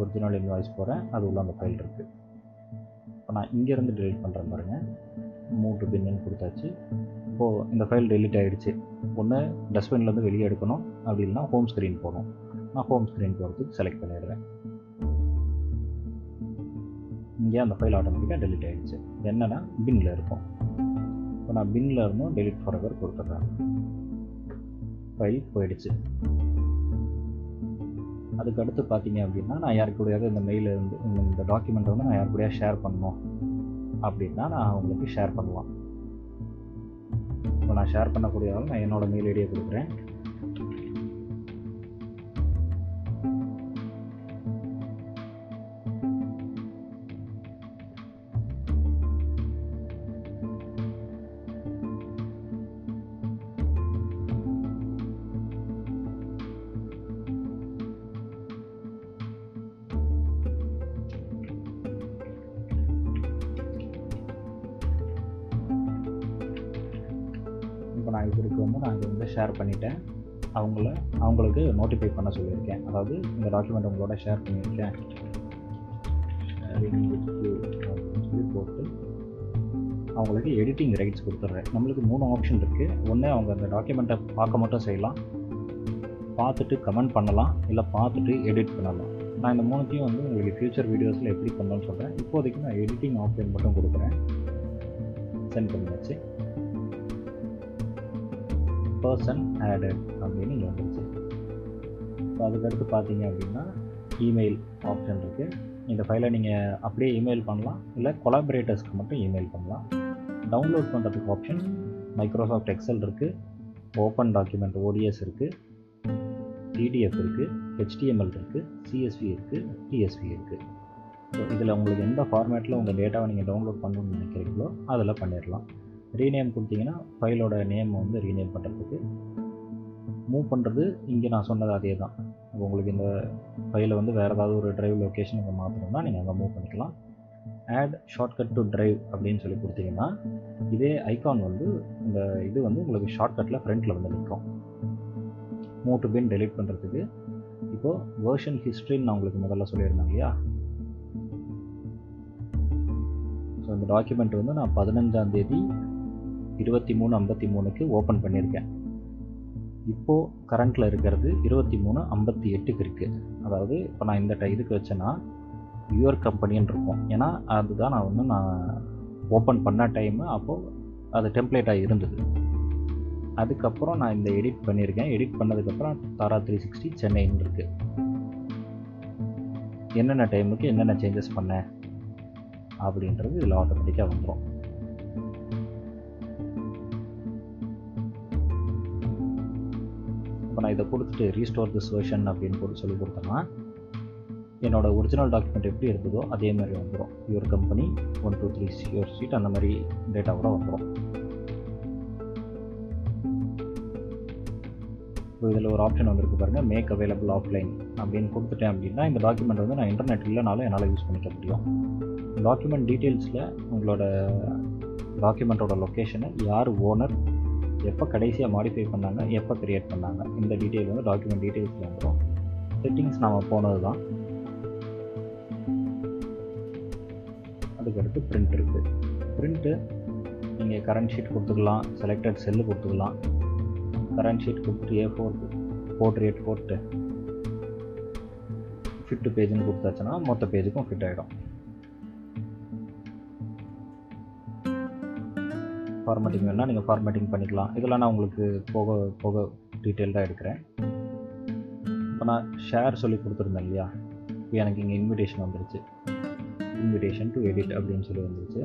ஒரிஜினல் இன்வாய்ஸ் போகிறேன் அது உள்ள அந்த ஃபைல் இருக்குது இப்போ நான் இங்கேருந்து டெலிட் பண்ணுறேன் பாருங்கள் மூட்டு பின்னு கொடுத்தாச்சு. இப்போது இந்த ஃபைல் டெலிட் ஆகிடுச்சு ஒன்று டஸ்ட்பின்லேருந்து வெளியே எடுக்கணும். அப்படி இல்லைனா ஹோம் ஸ்க்ரீன் போகணும் நான் ஹோம் ஸ்க்ரீன் போகிறதுக்கு செலக்ட் பண்ணிடுறேன். இங்கே அந்த ஃபைல் ஆட்டோமேட்டிக்காக டெலிட் ஆகிடுச்சு என்னென்னா பின்னில் இருக்கும். இப்போ நான் பின்னில் இருந்தும் டெலிட் ஃபார்வர் கொடுத்துட்றேன். ஃபைல் போயிடுச்சு. அதுக்கு அடுத்து பார்த்தீங்க அப்படின்னா நான் யார் கூடயாவது இந்த மெயில் இருந்து இந்த டாக்குமெண்ட்டை வந்து நான் யார் கூடயா ஷேர் பண்ணணும் அப்படின்னா நான் அவங்களுக்கு ஷேர் பண்ணலாம். இப்போ நான் ஷேர் பண்ணக்கூடியதால் நான் என்னோட மெயில் ஐடியை கொடுக்குறேன். இப்போ நான் வந்து நான் இதை வந்து ஷேர் பண்ணிட்டேன். அவங்கள அவங்களுக்கு நோட்டிஃபை பண்ண சொல்லியிருக்கேன். அதாவது இந்த டாக்குமெண்ட் உங்களோட ஷேர் பண்ணியிருக்கேன். சொல்லி போட்டு அவங்களுக்கு எடிட்டிங் ரைட்ஸ் கொடுத்துட்றேன். நம்மளுக்கு மூணு ஆப்ஷன் இருக்குது ஒன்று அவங்க அந்த டாக்குமெண்ட்டை பார்க்க மட்டும் செய்யலாம். பார்த்துட்டு கமெண்ட் பண்ணலாம். இல்லை பார்த்துட்டு எடிட் பண்ணலாம். நான் இந்த மூணுத்தையும் வந்து உங்களுக்கு ஃப்யூச்சர் வீடியோஸில் எப்படி பண்ணணும்னு சொல்கிறேன் இப்போதைக்கு நான் எடிட்டிங் ஆப்ஷன் மட்டும் கொடுக்குறேன். சென்ட் பண்ணியாச்சு. பர்சன் ஆடட் அப்படின்னு இங்கே வந்துருச்சு ஸோ அதுக்கடுத்து பார்த்தீங்க அப்படின்னா இமெயில் ஆப்ஷன் இருக்குது இந்த ஃபைலை நீங்கள் அப்படியே இமெயில் பண்ணலாம். இல்லை கொலாபரேட்டர்ஸ்க்கு மட்டும் இமெயில் பண்ணலாம். டவுன்லோட் பண்ணுறதுக்கு ஆப்ஷன் மைக்ரோசாஃப்ட் எக்ஸல் இருக்குது ஓப்பன் டாக்குமெண்ட் ஓடிஎஸ் இருக்குது பிடிஎஃப் இருக்குது ஹெச்டிஎம்எல் இருக்குது சிஎஸ்வி இருக்குது டிஎஸ்வி இருக்குது ஸோ இதில் உங்களுக்கு எந்த ஃபார்மேட்டில் உங்கள் டேட்டாவை நீங்கள் டவுன்லோட் பண்ணணும்னு நினைக்கிறீங்களோ அதில் பண்ணிடலாம். ரீநேம் கொடுத்தீங்கன்னா ஃபைலோட நேம் வந்து ரீநேம் பண்ணுறதுக்கு மூவ் பண்ணுறது இங்கே நான் சொன்னது அதே தான் உங்களுக்கு இந்த ஃபைலை வந்து வேறு ஏதாவது ஒரு ட்ரைவ் லொக்கேஷனுக்கு மாற்றணும்னா நீங்கள் அங்கே மூவ் பண்ணிக்கலாம். ஆட் ஷார்ட்கட் டு ட்ரைவ் அப்படின்னு சொல்லி கொடுத்தீங்கன்னா இதே ஐகான் வந்து இந்த இது வந்து உங்களுக்கு ஷார்ட்கட்டில் ஃப்ரண்ட்டில் வந்து நிற்கும். மூவ் டு பின் டெலிட் பண்ணுறதுக்கு இப்போது வேர்ஷன் ஹிஸ்ட்ரின்னு நான் உங்களுக்கு முதல்ல சொல்லியிருந்தேன் இல்லையா? ஸோ இந்த டாக்குமெண்ட் வந்து நான் பதினஞ்சாம் தேதி இருபத்தி மூணு ஐம்பத்தி மூணுக்கு ஓப்பன் பண்ணியிருக்கேன். இப்போது கரண்ட்டில் இருக்கிறது இருபத்தி மூணு ஐம்பத்தி எட்டுக்கு இருக்குது அதாவது இப்போ நான் இந்த டை இதுக்கு வச்சேன்னா யுவர் கம்பெனின்னு இருக்கும். ஏன்னா அதுதான் நான் வந்து நான் ஓப்பன் பண்ண டைமு அப்போது அது டெம்ப்ளேட்டாக இருந்தது. அதுக்கப்புறம் நான் இந்த எடிட் பண்ணியிருக்கேன். எடிட் பண்ணதுக்கப்புறம் தாரா த்ரீ சிக்ஸ்டி சென்னைன்னு இருக்குது என்னென்ன டைமுக்கு என்னென்ன சேஞ்சஸ் பண்ணேன்? அப்படின்றது இதில் ஆட்டோமேட்டிக்காக வந்துடும் இப்போ நான் இதை கொடுத்துட்டு ரீஸ்டோர் திஸ் வெர்ஷன் அப்படின்னு போட்டு சொல்லி கொடுத்தேன்னா என்னோட ஒரிஜினல் டாக்குமெண்ட் எப்படி இருக்குதோ அதே மாதிரி வந்துடும் your company one two three your sheet அந்த மாதிரி டேட்டாவோட வந்துடும் இப்போ இதில் ஒரு ஆப்ஷன் வந்திருக்கு பாருங்கள் மேக் அவைலபிள் ஆஃப்லைன் அப்படின்னு கொடுத்துட்டேன் அப்படின்னா இந்த டாக்குமெண்ட் வந்து நான் இன்டர்நெட் இல்லைனாலும் என்னால் யூஸ் பண்ணிக்க முடியும். டாக்குமெண்ட் டீட்டெயில்ஸில் உங்களோட டாக்குமெண்ட்டோட லொக்கேஷனை யார் ஓனர் எப்போ கடைசியாக மாடிஃபை பண்ணாங்க எப்போ க்ரியேட் பண்ணாங்க இந்த டீட்டெயில் வந்து டாக்குமெண்ட் டீட்டெயில்ஸில் வந்துடும் செட்டிங்ஸ் நாம் போனது தான் அதுக்கடுத்து பிரிண்ட் இருக்குது பிரிண்ட்டு நீங்கள் கரண்ட் ஷீட் கொடுத்துக்கலாம் செலக்டட் செல்லு கொடுத்துக்கலாம். கரண்ட் ஷீட் கொடுத்துட்டு ஏ ஃபோர் போர்ட்ரேட் போட்டு ஃபிட்டு பேஜுன்னு கொடுத்தாச்சுன்னா மொத்த பேஜுக்கும் ஃபிட் ஆகிடும் ஃபார்மேட்டிங் வேணால் நீங்கள் ஃபார்மேட்டிங் பண்ணிக்கலாம். இதெல்லாம் நான் உங்களுக்கு போக போக டீட்டெயில்டாக எடுக்கிறேன். இப்போ நான் ஷேர் சொல்லி கொடுத்துருந்தேன் இல்லையா? இப்போ எனக்கு இங்கே இன்விடேஷன் வந்துருச்சு. இன்விடேஷன் டு எடிட் அப்படின்னு சொல்லி வந்துருச்சு.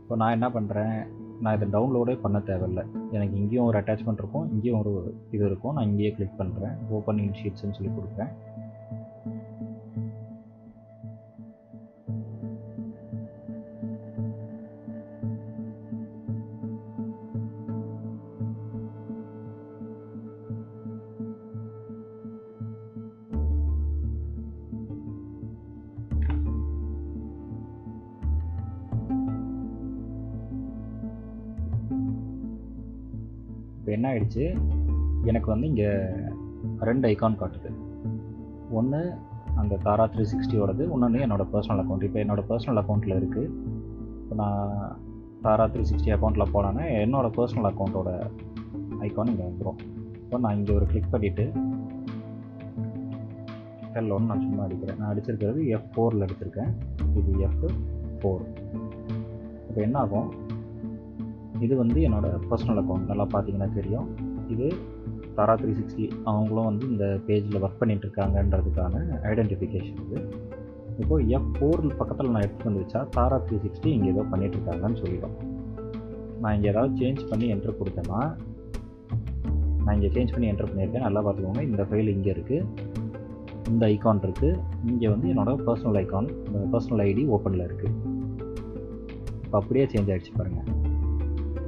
இப்போ நான் என்ன பண்ணுறேன் நான் இதை டவுன்லோடே பண்ண தேவையில்லை. எனக்கு இங்கேயும் ஒரு அட்டாச்மெண்ட் இருக்கும் இங்கேயும் ஒரு இது இருக்கும். நான் இங்கேயே கிளிக் பண்ணுறேன் ஓப்பன் இன் ஷீட்ஸ்னு சொல்லி கொடுப்பேன். என்ன ஆயிடுச்சு எனக்கு வந்து இங்கே ரெண்டு ஐக்கான் காட்டுது. ஒன்று அந்த தாரா த்ரீ சிக்ஸ்டியோடது ஒன்று என்னோடய பர்சனல் அக்கௌண்ட் இப்போ என்னோடய பர்சனல் அக்கௌண்ட்டில் இருக்குது இப்போ நான் தாரா த்ரீ சிக்ஸ்டி அக்கௌண்ட்டில் போனேன்னா என்னோடய பர்சனல் அக்கௌண்ட்டோட ஐக்கான் இங்கே வந்துடும் இப்போ நான் இங்கே ஒரு கிளிக் பண்ணிவிட்டு எல் ஒன்று நான் சும்மா அடிக்கிறேன். நான் அடிச்சிருக்கிறது எஃப் ஃபோரில் எடுத்திருக்கேன். இது எஃப் ஃபோர் இப்போ என்ன ஆகும் இது வந்து என்னோடய பர்சனல் அக்கௌண்ட் நல்லா பார்த்தீங்கன்னா தெரியும். இது தாரா த்ரீ சிக்ஸ்டி அவங்களும் வந்து இந்த பேஜில் ஒர்க் பண்ணிட்டு இருக்காங்கன்றதுக்கான ஐடென்டிஃபிகேஷன் இது. இப்போது எஃப் ஃபோர் பக்கத்தில் நான் எடுத்து வந்து வச்சா தாரா த்ரீ சிக்ஸ்டி இங்கே ஏதோ பண்ணிகிட்ருக்காங்கன்னு சொல்லிடும். நான் இங்கே ஏதாவது சேஞ்ச் பண்ணி என்ட்ரு கொடுத்தேன்னா நான் இங்கே சேஞ்ச் பண்ணி என்ட்ரு பண்ணியிருக்கேன். நல்லா பார்த்துக்கோங்க. இந்த ஃபைல் இங்கே இருக்குது இந்த ஐக்கான் இருக்குது இங்கே வந்து என்னோடய பர்சனல் ஐகான் இந்த பர்சனல் ஐடி ஓப்பனில் இருக்குது இப்போ அப்படியே சேஞ்ச் ஆகிடுச்சு பாருங்கள்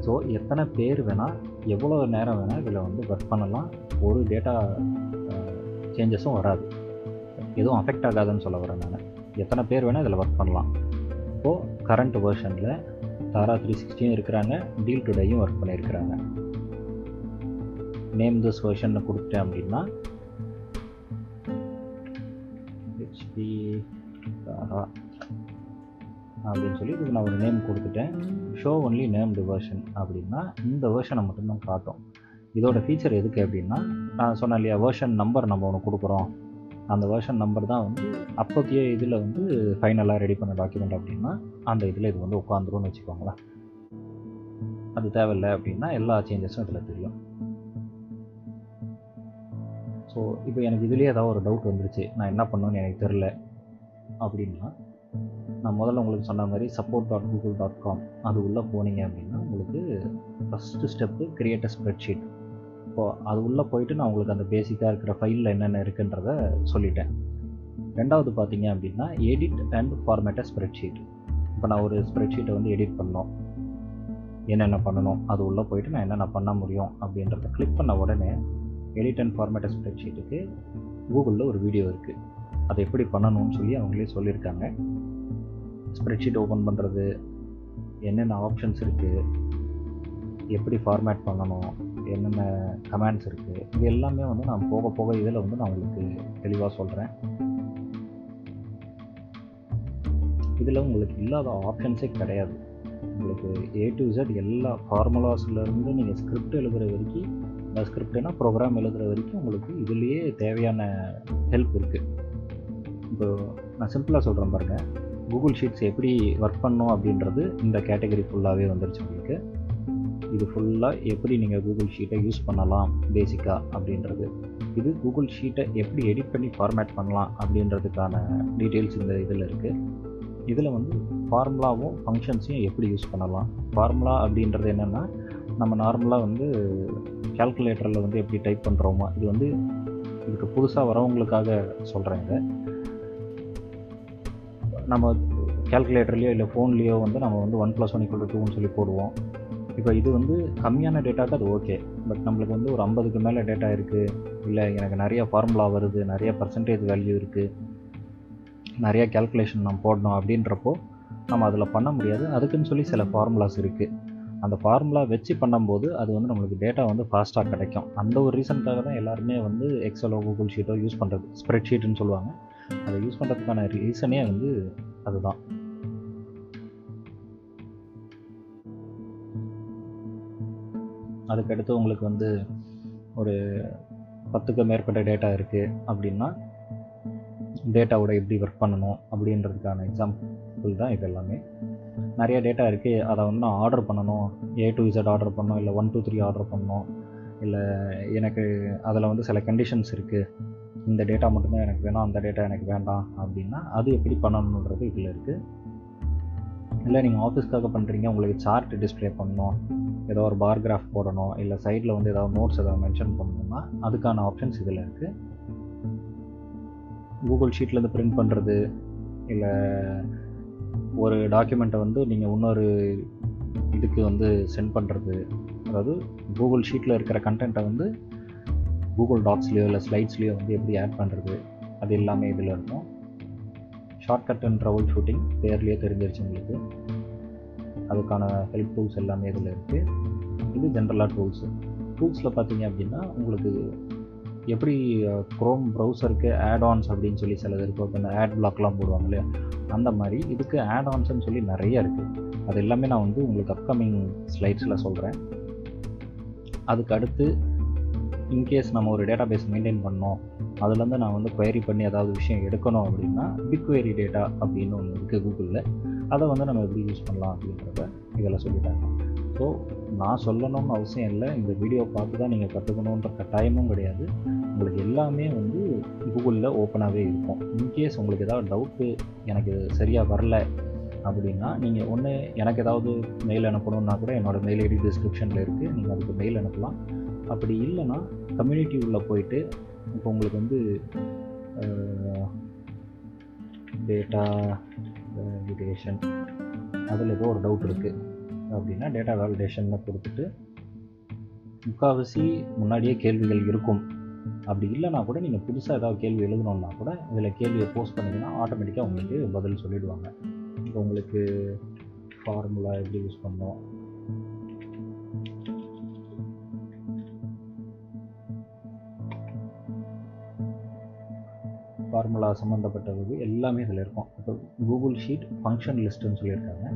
ஸோ எத்தனை பேர் வேணால் எவ்வளோ நேரம் வேணால் இதில் வந்து ஒர்க் பண்ணலாம். ஒரு டேட்டா சேஞ்சஸும் வராது. எதுவும் அஃபெக்ட் ஆகாதுன்னு சொல்ல வரேன் நான். எத்தனை பேர் வேணால் இதில் ஒர்க் பண்ணலாம். இப்போது கரண்ட் வேர்ஷனில் தாரா த்ரீ சிக்ஸ்டியும் இருக்கிறாங்க டீல் டுடேயும் ஒர்க் பண்ணியிருக்கிறாங்க. நேம் திஸ் வேர்ஷன் கொடுத்துட்டேன் அப்படின்னா ஹெச்பி தாரா அப்படின்னு சொல்லி இதுக்கு நான் ஒரு நேம் கொடுத்துட்டேன். ஷோ ஒன்லி நேம்டு வேர்ஷன் அப்படின்னா இந்த வேர்ஷனை மட்டும்தான் காட்டும். இதோட ஃபீச்சர் எதுக்கு அப்படின்னா நான் சொன்னேன் இல்லையா வேர்ஷன் நம்பர் நம்ம ஒன்று கொடுக்குறோம். அந்த வேர்ஷன் நம்பர் தான் வந்து அப்போதைய இதில் வந்து ஃபைனலாக ரெடி பண்ண டாக்குமெண்ட் அப்படின்னா அந்த இதில் இது வந்து உட்காந்துரும்னு வச்சுக்கோங்களேன். அது தேவையில்லை அப்படின்னா எல்லா சேஞ்சஸும் இதில் தெரியும். ஸோ இப்போ எனக்கு இதுலேயே ஏதாவது ஒரு டவுட் வந்துருச்சு. நான் என்ன பண்ணணும்னு எனக்கு தெரில அப்படின்னா நான் முதல்ல உங்களுக்கு சொன்ன மாதிரி support dot Google dot com அது உள்ளே போனீங்க அப்படின்னா உங்களுக்கு first step create a spreadsheet இப்போது அது உள்ளே போயிட்டு நான் உங்களுக்கு அந்த பேசிக்காக இருக்கிற ஃபைலில் என்னென்ன இருக்குன்றத சொல்லிட்டேன். ரெண்டாவது பார்த்தீங்க அப்படின்னா எடிட் அண்ட் ஃபார்மேட் ஸ்ப்ரெட்ஷீட் இப்போ நான் ஒரு ஸ்ப்ரெட்ஷீட்டை வந்து எடிட் பண்ணோம். என்னென்ன பண்ணணும்? அது உள்ளே போயிட்டு நான் என்னென்ன பண்ண முடியும் அப்படின்றத கிளிக் பண்ண உடனே எடிட் அண்ட் ஃபார்மேட் ஸ்ப்ரெட்ஷீட்டுக்கு கூகுளில் ஒரு வீடியோ இருக்குது அதை எப்படி பண்ணணும்னு சொல்லி அவங்களே சொல்லியிருக்காங்க. ஸ்ப்ரெட்ஷீட் ஓப்பன் பண்ணுறது என்னென்ன ஆப்ஷன்ஸ் இருக்குது எப்படி ஃபார்மேட் பண்ணணும் என்னென்ன கமெண்ட்ஸ் இருக்குது இது எல்லாமே வந்து நான் போக போக இதில் வந்து நான் உங்களுக்கு தெளிவாக சொல்கிறேன் இதில் உங்களுக்கு இல்லாத ஆப்ஷன்ஸே கிடையாது. உங்களுக்கு ஏ டு இசட் எல்லா ஃபார்முலாஸ்லேருந்து நீங்கள் ஸ்கிரிப்ட் எழுதுகிற வரைக்கும் இந்த ஸ்கிரிப்ட்னா ப்ரோக்ராம் எழுதுகிற வரைக்கும் உங்களுக்கு இதுலேயே தேவையான ஹெல்ப் இருக்குது இப்போ நான் சிம்பிளாக சொல்கிறேன் பாருங்கள் கூகுள் ஷீட்ஸ் எப்படி ஒர்க் பண்ணணும் அப்படின்றது இந்த கேட்டகரி ஃபுல்லாகவே வந்துருச்சு உங்களுக்கு. இது ஃபுல்லாக எப்படி நீங்கள் கூகுள் ஷீட்டை யூஸ் பண்ணலாம் பேசிக்காக அப்படின்றது. இது கூகுள் ஷீட்டை எப்படி எடிட் பண்ணி ஃபார்மேட் பண்ணலாம் அப்படின்றதுக்கான டீட்டெயில்ஸ் இந்த இதில் இருக்குது இதில் வந்து ஃபார்முலாவும் ஃபங்க்ஷன்ஸையும் எப்படி யூஸ் பண்ணலாம். ஃபார்முலா அப்படின்றது என்னென்னா நம்ம நார்மலாக வந்து கால்குலேட்டரில் வந்து எப்படி டைப் பண்ணுறோமோ இது வந்து இதுக்கு புதுசாக வரவங்களுக்காக சொல்கிறேன் இதை. நம்ம கேல்குலேட்டர்லையோ இல்லை ஃபோன்லேயோ வந்து நம்ம வந்து ஒன் ப்ளஸ் ஒன் ஈக்குவல் டூன்னு சொல்லி போடுவோம். இப்போ இது வந்து கம்மியான டேட்டாவுக்கு அது ஓகே பட் நம்மளுக்கு வந்து ஒரு ஐம்பதுக்கு மேலே டேட்டா இருக்குது இல்லை எனக்கு நிறைய ஃபார்முலா வருது நிறைய பர்சன்டேஜ் வேல்யூ இருக்குது நிறைய கேல்குலேஷன் நம்ம போடணும் அப்படின்றப்போ நம்ம அதில் பண்ண முடியாது. அதுக்குன்னு சொல்லி சில ஃபார்முலாஸ் இருக்குது அந்த ஃபார்முலா வச்சு பண்ணும்போது அது வந்து நம்மளுக்கு டேட்டா வந்து ஃபாஸ்ட்டாக கிடைக்கும். அந்த ஒரு ரீசனுக்காக தான் எல்லாருமே வந்து எக்ஸலோ கூகுள் ஷீட்டோ யூஸ் பண்ணுறது ஸ்ப்ரெட் ஷீட்டுன்னு சொல்லுவாங்க. அதை யூஸ் பண்ணுறதுக்கான ரீசனே வந்து அதுதான். அதுக்கடுத்து உங்களுக்கு வந்து ஒரு பத்துக்கு மேற்பட்ட டேட்டா இருக்குது அப்படின்னா டேட்டாவோட எப்படி ஒர்க் பண்ணணும் அப்படின்றதுக்கான எக்ஸாம்பிள் தான் இது எல்லாமே. நிறைய டேட்டா இருக்குது அதை வந்து நான் ஆர்டர் பண்ணணும். ஏ டு இசட் ஆர்டர் பண்ணணும். இல்லை ஒன் டூ த்ரீ ஆர்டர் பண்ணணும். இல்லை எனக்கு அதில் வந்து சில கண்டிஷன்ஸ் இருக்குது இந்த டேட்டா மட்டும்தான் எனக்கு வேணும் அந்த டேட்டா எனக்கு வேண்டாம் அப்படின்னா அது எப்படி பண்ணணுன்றது இதில் இருக்குது இல்லை நீங்கள் ஆஃபீஸ்க்காக பண்ணுறீங்க உங்களுக்கு சார்ட் டிஸ்பிளே பண்ணணும் ஏதோ ஒரு பார் கிராஃப் போடணும் இல்லை சைடில் வந்து ஏதாவது நோட்ஸ் ஏதாவது மென்ஷன் பண்ணணும்னா அதுக்கான ஆப்ஷன்ஸ் இதில் இருக்குது கூகுள் ஷீட்லேருந்து பிரிண்ட் பண்ணுறது இல்லை ஒரு டாக்குமெண்ட்டை வந்து நீங்கள் இன்னொரு இதுக்கு வந்து சென்ட் பண்ணுறது அதாவது கூகுள் ஷீட்டில் இருக்கிற கண்டென்ட்டை வந்து கூகுள் டாக்ஸ்லேயோ இல்லை ஸ்லைட்ஸ்லேயோ வந்து எப்படி ஆட் பண்ணுறது அது எல்லாமே இதில் இருக்கும். ஷார்ட்கட் அண்ட் ட்ரவல் ஷூட்டிங் பேர்லேயே தெரிஞ்சிருச்சு உங்களுக்கு. அதுக்கான ஹெல்ப் டூல்ஸ் எல்லாமே இதில் இருக்குது இது ஜென்ரலாக டூல்ஸு டூல்ஸில் பார்த்தீங்க அப்படின்னா உங்களுக்கு எப்படி க்ரோம் ப்ரௌசருக்கு ஆட் ஆன்ஸ் அப்படின்னு சொல்லி சிலது இருக்கும் இப்போ இந்த ஆட் பிளாக்லாம் போடுவாங்க இல்லையா? அந்த மாதிரி இதுக்கு ஆட் ஆன்ஸ்னு சொல்லி நிறைய இருக்குது அது எல்லாமே நான் வந்து உங்களுக்கு அப்கமிங் ஸ்லைட்ஸில் சொல்கிறேன் அதுக்கு அடுத்து இன்கேஸ் நம்ம ஒரு டேட்டா பேஸ் மெயின்டைன் பண்ணோம் அதுலேருந்து நான் வந்து query பண்ணி ஏதாவது விஷயம் எடுக்கணும் அப்படின்னா பிக்வேரி டேட்டா அப்படின்னு ஒன்று இருக்குது கூகுளில் அதை வந்து நம்ம எப்படி யூஸ் பண்ணலாம் அப்படின்றத இதில் சொல்லிட்டாங்க. ஸோ நான் சொல்லணும்னு அவசியம் இல்லை. இந்த வீடியோ பார்த்து தான் நீங்கள் கற்றுக்கணுன்ற கட்டாயமும் கிடையாது. உங்களுக்கு எல்லாமே வந்து கூகுளில் ஓப்பனாகவே இருக்கும். இன்கேஸ் உங்களுக்கு ஏதாவது டவுட்டு எனக்கு சரியாக வரல அப்படின்னா நீங்கள் ஒன்று எனக்கு ஏதாவது மெயில் அனுப்பணுன்னா கூட என்னோடய மெயில் ஐடி டிஸ்கிரிப்ஷனில் இருக்குது நீங்கள் அதுக்கு மெயில் அனுப்பலாம். அப்படி இல்லைன்னா கம்யூனிட்டி உள்ளே போயிட்டு இப்போ உங்களுக்கு வந்து டேட்டா வேலிடேஷன் அதில் ஏதோ ஒரு டவுட் இருக்குது அப்படின்னா டேட்டா வேலிடேஷன்னு கொடுத்துட்டு முக்கால்வாசி முன்னாடியே கேள்விகள் இருக்கும். அப்படி இல்லைனா கூட நீங்கள் புதுசாக ஏதாவது கேள்வி எழுதணுன்னா கூட இதில் கேள்வியை போஸ்ட் பண்ணிங்கன்னா ஆட்டோமேட்டிக்காக உங்களுக்கு பதில் சொல்லிடுவாங்க. இப்போ உங்களுக்கு ஃபார்முலா எப்படி யூஸ் பண்ணோம் ஃபார்முலா சம்மந்தப்பட்டது எல்லாமே சொல்லியிருக்கோம். இப்போ கூகுள் ஷீட் ஃபங்க்ஷன் லிஸ்ட்டுன்னு சொல்லியிருக்காங்க.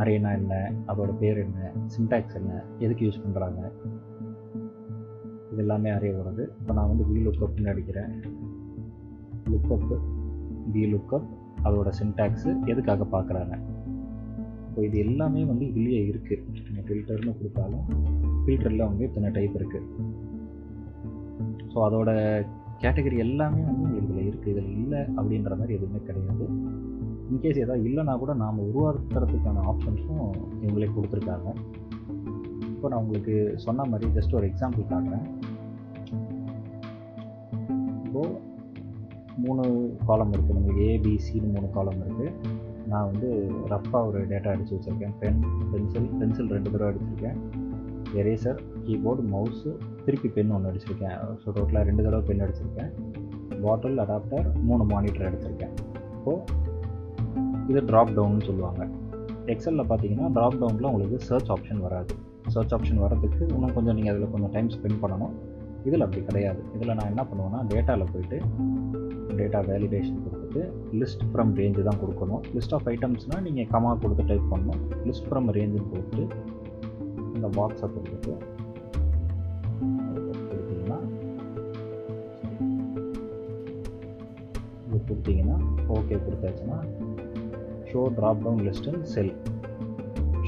அரேனா என்ன அதோட பேர் என்ன சின்டாக்ஸ் என்ன எதுக்கு யூஸ் பண்ணுறாங்க இது எல்லாமே அரே வருது. இப்போ நான் வந்து வி லுக்கப்னு அடிக்கிறேன். லுக்கப் வி லுக்கப் அதோட சின்டாக்ஸு எதுக்காக பார்க்குறாங்க. இப்போ இது எல்லாமே வந்து இதுலேயே இருக்குது நீங்கள் ஃபில்டர்னு கொடுத்தாலும் ஃபில்டரில் வந்து இத்தனை டைப் இருக்குது ஸோ அதோட கேட்டகரி எல்லாமே வந்து உங்களுக்கு இதில் இருக்குது இதில் இல்லை அப்படின்ற மாதிரி எதுவுமே கிடையாது. இன்கேஸ் ஏதாவது இல்லைனா கூட நாம் உருவாக்குறதுக்கான ஆப்ஷன்ஸும் இவங்களே கொடுத்துருக்காங்க. இப்போ நான் உங்களுக்கு சொன்ன மாதிரி ஜஸ்ட் ஒரு எக்ஸாம்பிள் காட்டுறேன். இப்போது மூணு காலம் இருக்குது நம்மளுக்கு ஏபிசின்னு மூணு காலம் இருக்குது நான் வந்து ரஃப்பாக ஒரு டேட்டா அடித்து வச்சுருக்கேன். பென் பென்சில் பென்சில் ரெண்டு தடவை அடிச்சிருக்கேன். எரேசர் கீபோர்டு மவுஸு திருப்பி பென் ஒன்று அடிச்சிருக்கேன். ஸோ டோட்டலாக ரெண்டு தடவை பென் அடிச்சிருக்கேன். பாட்டில் அடாப்டர் மூணு மானிட்டர் அடிச்சிருக்கேன். இப்போது இது ட்ராப் டவுன்னு சொல்லுவாங்க. எக்ஸலில் பார்த்தீங்கன்னா ட்ராப் டவுனில் உங்களுக்கு சர்ச் ஆப்ஷன் வராது. சர்ச் ஆப்ஷன் வரதுக்கு இன்னும் கொஞ்சம் நீங்கள் அதில் கொஞ்சம் டைம் ஸ்பெண்ட் பண்ணணும். இதில் அப்படி கிடையாது. இதில் நான் என்ன பண்ணுவேன்னா டேட்டாவில் போயிட்டு டேட்டா வேலிடேஷன் கொடுத்துட்டு லிஸ்ட் ஃப்ரம் ரேஞ்சு தான் கொடுக்கணும். லிஸ்ட் ஆஃப் ஐட்டம்ஸ்னால் நீங்கள் கமா கொடுத்து டைப் பண்ணணும். லிஸ்ட் ஃப்ரம் ரேஞ்சுன்னு கொடுத்துட்டு இந்த பாக்ஸை கொடுத்துட்டு கொடுத்தீங்கன்னா okay கொடுத்தாச்சுன்னா show drop down list cell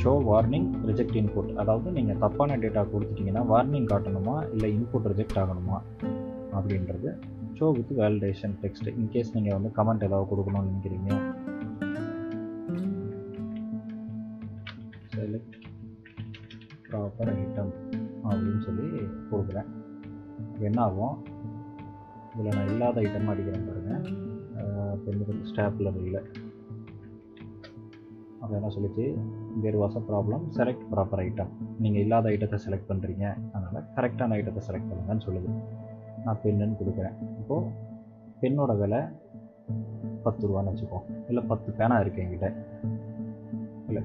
show warning reject input அதாவது நீங்கள் தப்பான டேட்டா கொடுத்துட்டிங்கன்னா வார்னிங் காட்டணுமா? இல்லை இன்புட் ரிஜெக்ட் ஆகணுமா? அப்படின்றது show with validation text in case நீங்கள் வந்து கமெண்ட் ஏதாவது கொடுக்கணும்னு நினைக்கிறீங்க. செலக்ட் ப்ராப்பர் ஐட்டம் அப்படின்னு சொல்லி கொடுக்குறேன். என்ன ஆகும்? இதில் நான் இல்லாத ஐட்டம் அடிக்கிறேன் பாருங்கள் பெண்ணுக்கு ஸ்டாப்லர் இல்லை. அப்போ என்ன சொல்லிச்சு? There was a problem select proper item நீங்கள் இல்லாத ஐட்டத்தை செலக்ட் பண்ணுறீங்க அதனால் கரெக்டான ஐட்டத்தை செலக்ட் பண்ணுங்கன்னு சொல்லுது. நான் பெண்ணுன்னு கொடுக்குறேன். இப்போது பெண்ணோட விலை பத்து ரூபான்னு வச்சுக்கோ. இல்லை பத்து பேனா இருக்குது என்கிட்ட. இல்லை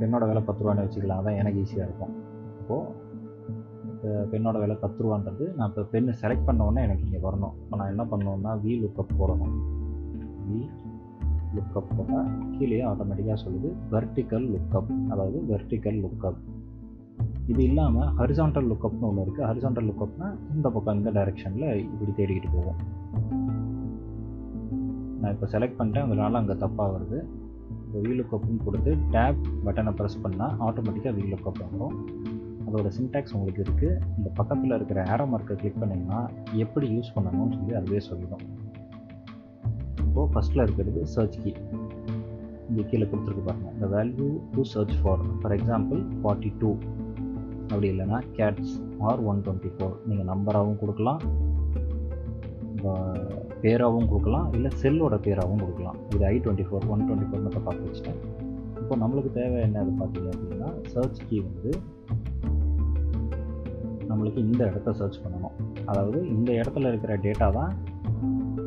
பெண்ணோட விலை பத்து ரூபான்னு வச்சுக்கலாம். அதான் எனக்கு ஈஸியாக இருக்கும். இப்போது பெண்ணோட விலை பத்து ரூபான்றது நான் இப்போ பெண்ணு செலக்ட் பண்ண உடனே எனக்கு இங்கே வரணும். இப்போ நான் என்ன பண்ணணுன்னா வீல் லுக்கப் போடணும். வி லுக்கப் போட்டால் கீழே ஆட்டோமேட்டிக்காக சொல்லுது வெர்டிக்கல் லுக்கப் அதாவது வெர்டிக்கல் லுக்கப் இது இல்லாமல் ஹரிசாண்டல் லுக்கப்னு ஒன்று இருக்குது ஹரிசாண்டல் லுக்கப்னா இந்த பக்கம் இந்த டைரெக்ஷனில் இப்படி தேடிக்கிட்டு போகும். நான் இப்போ செலக்ட் பண்ணிட்டேன். அதனால் அங்கே தப்பாக வருது. இப்போ வீ லுக்கப்னு கொடுத்து டேப் பட்டனை ப்ரெஸ் பண்ணால் ஆட்டோமேட்டிக்காக வீ லுக்கப் வந்துடும் அதோட சின்டாக்ஸ் உங்களுக்கு இருக்குது இந்த பக்கத்தில் இருக்கிற ஏரோ மார்க்கை கிளிக் பண்ணிங்கன்னா எப்படி யூஸ் பண்ணணும்னு சொல்லி அதுவே சொல்லிடும். இப்போது ஃபஸ்ட்டில் இருக்கிறது சர்ச் கீ இங்கே கீழே கொடுத்துருக்கு பாருங்கள் இந்த value to search for for example forty two அப்படி இல்லைன்னா கேட்ஸ் ஆர் ஒன் டுவெண்ட்டி ஃபோர் நீங்கள் நம்பராகவும் கொடுக்கலாம். பேராகவும் கொடுக்கலாம். இல்லை செல்லோட பேராகவும் கொடுக்கலாம். இது I twenty four one twenty four மட்டும் பார்த்து வச்சுட்டேன். இப்போ நம்மளுக்கு தேவை என்ன அது பார்த்தீங்க அப்படின்னா சர்ச் கீ வந்து நம்மளுக்கு இந்த இடத்த சர்ச் பண்ணணும். அதாவது இந்த இடத்துல இருக்கிற டேட்டா தான்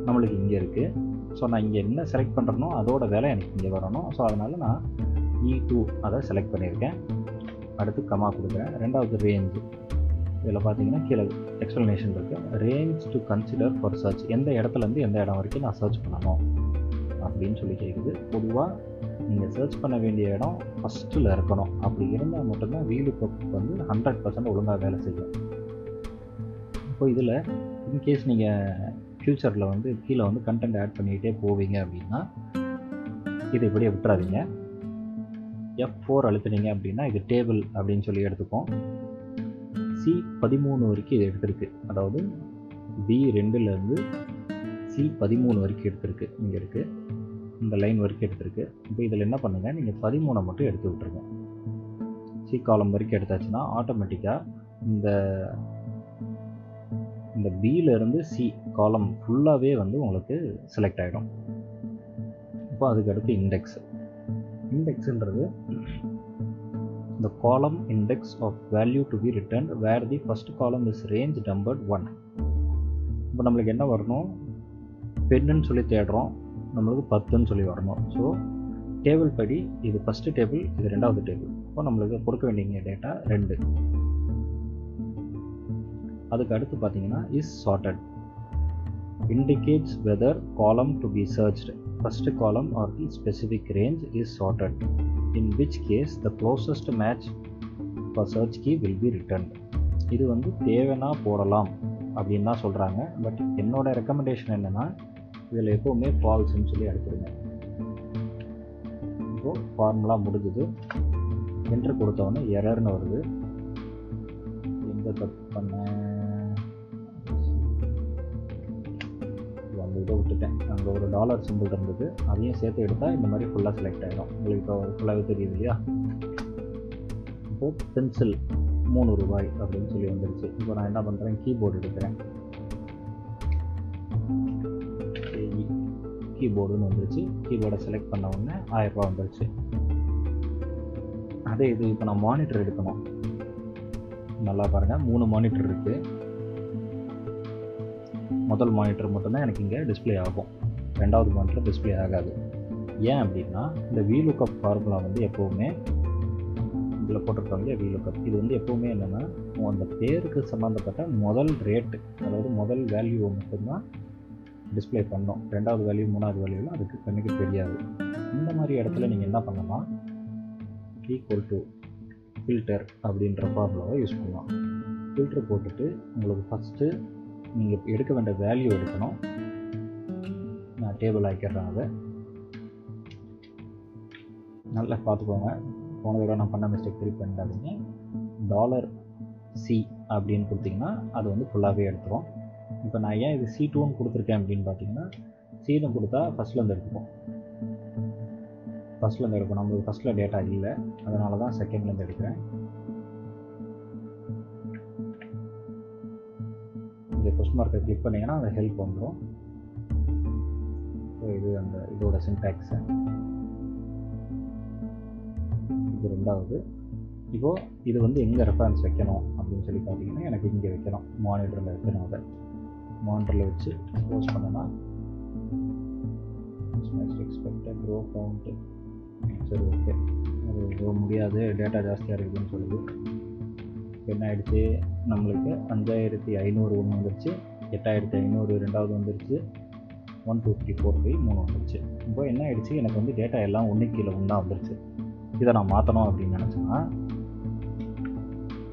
நம்மளுக்கு இங்கே இருக்குது ஸோ நான் இங்கே என்ன செலக்ட் பண்ணுறனோ அதோட வேலை எனக்கு இங்கே வரணும். ஸோ அதனால் நான் e இ டூ அதை செலக்ட் பண்ணியிருக்கேன். அடுத்து கமா கொடுக்குறேன். ரெண்டாவது ரேஞ்ச் இதில் பார்த்தீங்கன்னா கீழே எக்ஸ்ப்ளனேஷன் இருக்குது range to consider for search எந்த இடத்துலேருந்து எந்த இடம் வரைக்கும் நான் சர்ச் பண்ணணும் அப்படின்னு சொல்லி கேட்குது பொதுவாக நீங்கள் சர்ச் பண்ண வேண்டிய இடம் ஃபஸ்ட்டில் இருக்கணும். அப்படி இருந்தால் மட்டும்தான் வீலு கப் வந்து ஹண்ட்ரட் பர்சன்ட் ஒழுங்காக வேலை செய்யும். இப்போ இதில் இன்கேஸ் நீங்கள் ஃப்யூச்சரில் வந்து கீழே வந்து கண்டென்ட் ஆட் பண்ணிக்கிட்டே போவீங்க அப்படின்னா இதை இப்படியே விட்டுறாதீங்க. எஃப் ஃபோர் அழுத்துனீங்க அப்படின்னா இது டேபிள் அப்படின்னு சொல்லி எடுத்துப்போம். சி பதிமூணு வரைக்கும் இது எடுத்திருக்கு. அதாவது பி ரெண்டுலேருந்து சி பதிமூணு வரைக்கும் எடுத்திருக்கு. இங்கே இருக்குது இந்த லைன் வரைக்கும் எடுத்திருக்கு. இப்போ இதில் என்ன பண்ணுங்கள் நீங்கள் பதிமூணை மட்டும் எடுத்து விட்ருங்க சி காலம் வரைக்கும் எடுத்தாச்சுன்னா ஆட்டோமேட்டிக்காக இந்த இந்த பியிலேருந்து சி காலம் ஃபுல்லாகவே வந்து உங்களுக்கு செலக்ட் ஆகிடும் இப்போ அதுக்கடுத்து index இண்டெக்ஸுன்றது the column index of value to be return where the first column is range numbered one இப்போ நம்மளுக்கு என்ன வரணும்? பெண்ணுன்னு சொல்லி தேடுறோம். நம்மளுக்கு பத்துன்னு சொல்லி வரணும். ஸோ டேபிள் படி இது ஃபஸ்ட்டு டேபிள் இது ரெண்டாவது டேபிள் இப்போ நம்மளுக்கு கொடுக்க வேண்டிய டேட்டா ரெண்டு. அதுக்கு அடுத்து பார்த்தீங்கன்னா is sorted indicates whether column to be searched. First column or the specific range is sorted. In which case the closest match for search key will be returned. இது வந்து தேவைன்னா போடலாம் அப்படின்னு தான் சொல்கிறாங்க பட் என்னோட ரெக்கமெண்டேஷன் என்னென்னா இதில் எப்போவுமே ஃபால்ஸ்ன்னு சொல்லி எடுத்துருங்க. இப்போது ஃபார்முலா முடிஞ்சுது. என்ட்ரு கொடுத்தவொடனே எரர்னு வருது. எங்கே தப்பு பண்ண அங்கே ஒரு டாலர் சிம்பிள் இருந்தது அதையும் சேர்த்து எடுத்தால் இந்த மாதிரி ஃபுல்லாக செலக்ட் ஆகிடும் உங்களுக்கு இப்போ ஃபுல்லாகவே தெரியுது இல்லையா? இப்போது பென்சில் மூணு ரூபாய் அப்படின்னு சொல்லி வந்துருச்சு. இப்போ நான் என்ன பண்ணுறேன் கீபோர்டு எடுக்கிறேன். கீபோர்டுன்னு வந்துருச்சு. கீபோர்டை செலக்ட் பண்ண உடனே ஆயிரரூபா வந்துருச்சு. அதே இது இப்போ நான் மானிட்டர் எடுக்கணும். நல்லா பாருங்கள் மூணு மானிட்டர் இருக்குது முதல் மானிட்டர் மட்டும்தான் எனக்கு இங்கே டிஸ்பிளே ஆகும். ரெண்டாவது மானிட்டர் டிஸ்பிளே ஆகாது. ஏன் அப்படின்னா இந்த வீலுக்கப் ஃபார்முலா வந்து எப்போவுமே இதில் போட்டிருக்காங்க இல்லையா வீலுக்கப் இது வந்து எப்போவுமே என்னென்னா அந்த பேருக்கு சம்மந்தப்பட்ட முதல் ரேட்டு அதாவது முதல் வேல்யூவை மட்டும்தான் டிஸ்பிளே பண்ணோம். ரெண்டாவது வேல்யூ மூணாவது வேல்யூலாம் அதுக்கு கண்ணுக்கு தெரியாது. இந்த மாதிரி இடத்துல நீங்கள் என்ன பண்ணலாம்? ஈக்குவல் டு ஃபில்டர் அப்படின்ற ஃபார்முலாவை யூஸ் பண்ணலாம். ஃபில்டர் போட்டுட்டு உங்களுக்கு ஃபஸ்ட்டு நீங்கள் எடுக்க வேண்டிய வேல்யூ எடுக்கணும். டேபிள் ஆக்கிடுறேன் அதை நல்லா பார்த்துக்கோங்க. போன தடவை நான் பண்ண மிஸ்டேக் திருப்பி பண்ணிடாதீங்க. டாலர் சி அப்படின்னு கொடுத்தீங்கன்னா அது வந்து ஃபுல்லாகவே எடுத்துரும். இப்போ நான் ஏன் இது சி டூன்னு கொடுத்துருக்கேன் அப்படின்னு பார்த்தீங்கன்னா சீனு கொடுத்தா ஃபஸ்ட்லேருந்து எடுத்துப்போம் ஃபஸ்ட்லேருந்து எடுப்போம் நம்மளுக்கு ஃபஸ்ட்டில் டேட்டா இல்லை. அதனால தான் செகண்ட்லேருந்து எடுக்கிறேன். இந்த கொஸ்ட் மார்க்கை கிளிக் பண்ணிங்கன்னா அந்த ஹெல்ப் வந்துடும் இது அந்த இதோட சின்டாக்ஸு இது ரெண்டாவது. இப்போது இது வந்து எங்கே ரெஃபரன்ஸ் வைக்கணும் அப்படின்னு சொல்லி பார்த்தீங்கன்னா எனக்கு இங்கே வைக்கணும். மானிட்டரில் வைக்கணும் அதை. மானிட்டரில் வச்சு க்ளோஸ் பண்ணனா எக்ஸ்பெக்டட் ரோ கவுண்ட்டு சரி ஓகே அது ரோ முடியாது. டேட்டா ஜாஸ்தியாக இருக்குதுன்னு சொல்லுது. என்ன ஆயிடுச்சு? நம்மளுக்கு அஞ்சாயிரத்தி ஐநூறு ஒன்று வந்துருச்சு. எட்டாயிரத்தி ஐநூறு ரெண்டாவது வந்துருச்சு. One two three four five மூணு வந்துருச்சு. இப்போ என்ன ஆயிடுச்சு? எனக்கு வந்து டேட்டா எல்லாம் ஒன்று கீழே ஒன்றா வந்துருச்சு. இதை நான் மாற்றணும் அப்படின்னு நினச்சேன்னா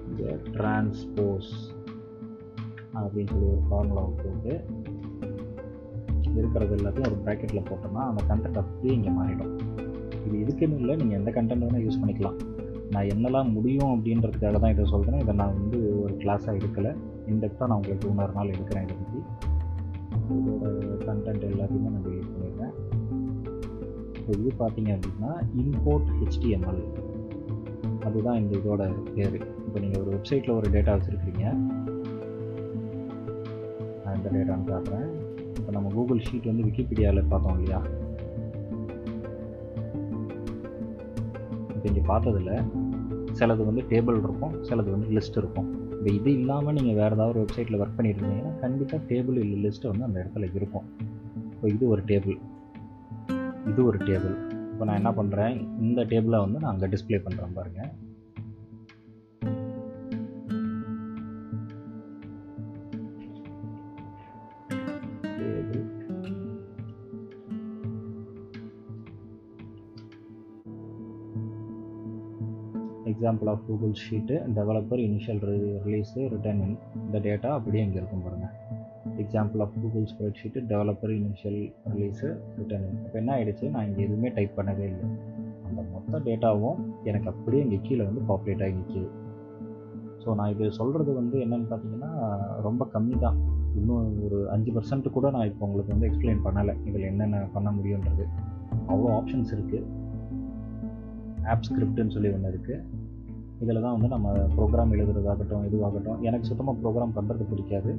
இந்த டிரான்ஸ்போஸ் அப்படின்னு சொல்லி ஒரு ஃபார்முலாவை போட்டு இருக்கிறது எல்லாத்தையும் ஒரு ப்ராக்கெட்டில் போட்டோம்னா அந்த கண்டென்ட் அப்படியே இங்கே மாறிடும். இது இதுக்குன்னு இல்லை நீங்கள் எந்த கண்டென்ட் வேணால் யூஸ் பண்ணிக்கலாம். நான் என்னெல்லாம் முடியும் அப்படின்றதுக்காக தான் இதை சொல்கிறேன் இதை நான் வந்து ஒரு கிளாஸாக எடுக்கலை. இன்டெப்த்தாக நான் உங்களுக்கு இன்னொரு நாள் எடுக்கிறேன் இதை பற்றி இதோட கண்டென்ட் எல்லாத்தையுமே நான் டெலிட் பண்ணிடுறேன் இப்போ இது பார்த்தீங்க அப்படின்னா இம்போர்ட் ஹெச்டிஎம்எல் அதுதான் இந்த இதோட பேர். இப்போ நீங்கள் ஒரு வெப்சைட்டில் ஒரு டேட்டா வச்சுருக்கீங்க நான் இந்த டேட்டான்னு காட்டுறேன். இப்போ நம்ம கூகுள் ஷீட் வந்து விக்கிபீடியாவில் பார்த்தோம் இல்லையா? இப்போ இங்கே பார்த்ததில் சிலது வந்து டேபிள் இருக்கும் சிலது வந்து லிஸ்ட் இருக்கும். இப்போ இது இல்லாமல் நீங்கள் வேறு ஏதாவது ஒரு வெப்சைட்டில் ஒர்க் பண்ணிட்டு இருந்தீங்கன்னா கண்டிப்பாக டேபிள் இல்லை லிஸ்ட்டு வந்து அந்த இடத்துல இருக்கும். இப்போ இது ஒரு டேபிள் இது ஒரு டேபிள் இப்போ நான் என்ன பண்ணுறேன் இந்த டேபிளை வந்து நான் அங்கே டிஸ்பிளே பண்ணுறேன் பாருங்கள் example of Google sheet developer initial release written in இந்த டேட்டா அப்படியே இங்கே இருக்கும் பாருங்கள் example of Google spreadsheet developer initial release written in இப்போ என்ன ஆகிடுச்சு நான் இங்கே எதுவுமே டைப் பண்ணவே இல்லை. அந்த மொத்த டேட்டாவும் எனக்கு அப்படியே இங்கே கீழே வந்து பாப்புலேட் ஆகி நிற்கிது ஸோ நான் இது சொல்கிறது வந்து என்னென்னு பார்த்தீங்கன்னா ரொம்ப கம்மி தான். இன்னும் ஒரு அஞ்சு பர்சன்ட் கூட நான் இப்போ உங்களுக்கு வந்து எக்ஸ்பிளைன் பண்ணலை. இதில் என்னென்ன பண்ண முடியுன்றது அவ்வளோ ஆப்ஷன்ஸ் இருக்குது ஆப் ஸ்கிரிப்ட்னு சொல்லி ஒன்று இருக்குது இதில் தான் வந்து நம்ம ப்ரோக்ராம் எழுதுறதாகட்டும் இதுவாகட்டும் எனக்கு சுத்தமாக ப்ரோக்ராம் பண்ணுறது பிடிக்காது.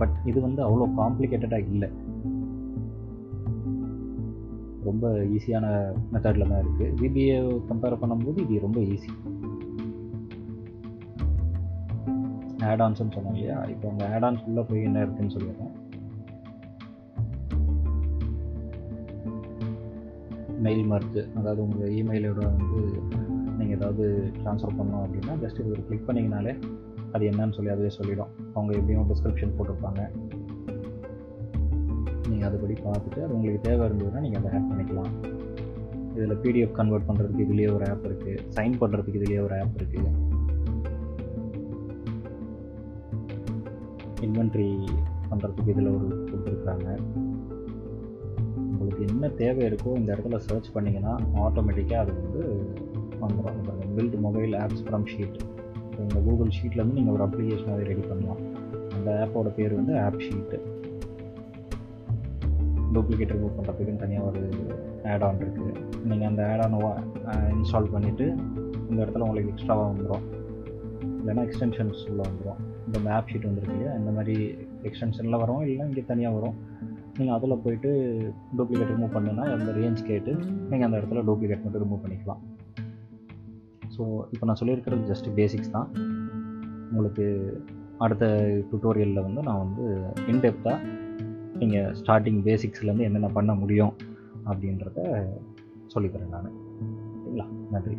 பட் இது வந்து அவ்வளோ காம்ப்ளிகேட்டடாக இல்லை. ரொம்ப ஈஸியான மெத்தடில் தான் இருக்குது விபிஏ கம்பேர் பண்ணும்போது இது ரொம்ப ஈஸி ஆடான்ஸ்னு சொன்னோம் இல்லையா? இப்போ அந்த ஆடான்ஸ் உள்ளே போய் என்ன இருக்குன்னு சொல்லிடுறேன். மெயில் மார்க்கு அதாவது உங்கள் இமெயிலோட வந்து நீங்கள் ஏதாவது ட்ரான்ஸ்ஃபர் பண்ணோம் அப்படின்னா ஜஸ்ட் இது ஒரு கிளிக் பண்ணிங்கனாலே அது என்னன்னு சொல்லி அதுவே சொல்லிடும். அவங்க எப்படியும் டிஸ்கிரிப்ஷன் போட்டிருப்பாங்க. நீங்கள் அதுபடி பார்த்துட்டு அது உங்களுக்கு தேவை இருந்ததுன்னா நீங்கள் அதை ஆட் பண்ணிக்கலாம். இதில் பிடிஎஃப் கன்வெர்ட் பண்ணுறதுக்கு இதுலேயே ஒரு ஆப் இருக்குது சைன் பண்ணுறதுக்கு இதுலேயே ஒரு ஆப் இருக்குது இன்வென்ட்ரி பண்ணுறதுக்கு இதில் ஒரு கொடுத்துருக்குறாங்க உங்களுக்கு என்ன தேவை இருக்கோ இந்த இடத்துல சர்ச் பண்ணிங்கன்னா ஆட்டோமேட்டிக்காக அது பண்ணுறோம் இப்போ build mobile apps from sheet இந்த கூகுள் ஷீட்லேருந்து நீங்கள் ஒரு அப்ளிகேஷனாகவே ரெடி பண்ணலாம். அந்த ஆப்போட பேர் வந்து ஆப் ஷீட்டு டூப்ளிகேட் ரிமூவ் பண்ணுறதுக்குன்னு தனியாக ஒரு ஆட் ஆன் இருக்குது நீங்கள் அந்த ஆட் ஆன் இன்ஸ்டால் பண்ணிவிட்டு இந்த இடத்துல உங்களுக்கு எக்ஸ்ட்ராவாக வந்துடும் இல்லைன்னா எக்ஸ்டென்ஷன்ஸ் உள்ள வந்துடும் இந்த மேப் ஷீட் வந்துருக்கு இல்லையா? இந்த மாதிரி எக்ஸ்டென்ஷனில் வரும் இல்லை இங்கே தனியாக வரும். நீங்கள் அதில் போய்ட்டு டூப்ளிகேட் ரிமூவ் பண்ணுன்னா அந்த ரேஞ்ச் கேட்டு நீங்கள் அந்த இடத்துல டூப்ளிகேட் மட்டும் ரிமூவ் பண்ணிக்கலாம். ஸோ இப்போ நான் சொல்லியிருக்கிறது ஜஸ்ட் பேசிக்ஸ் தான். உங்களுக்கு அடுத்த டுட்டோரியலில் வந்து நான் வந்து இன்டெப்த்தாக நீங்கள் ஸ்டார்டிங் பேசிக்ஸ்லேருந்து என்னென்ன பண்ண முடியும் அப்படின்றத சொல்லித்தரேன் நான். சரிங்களா? நன்றி.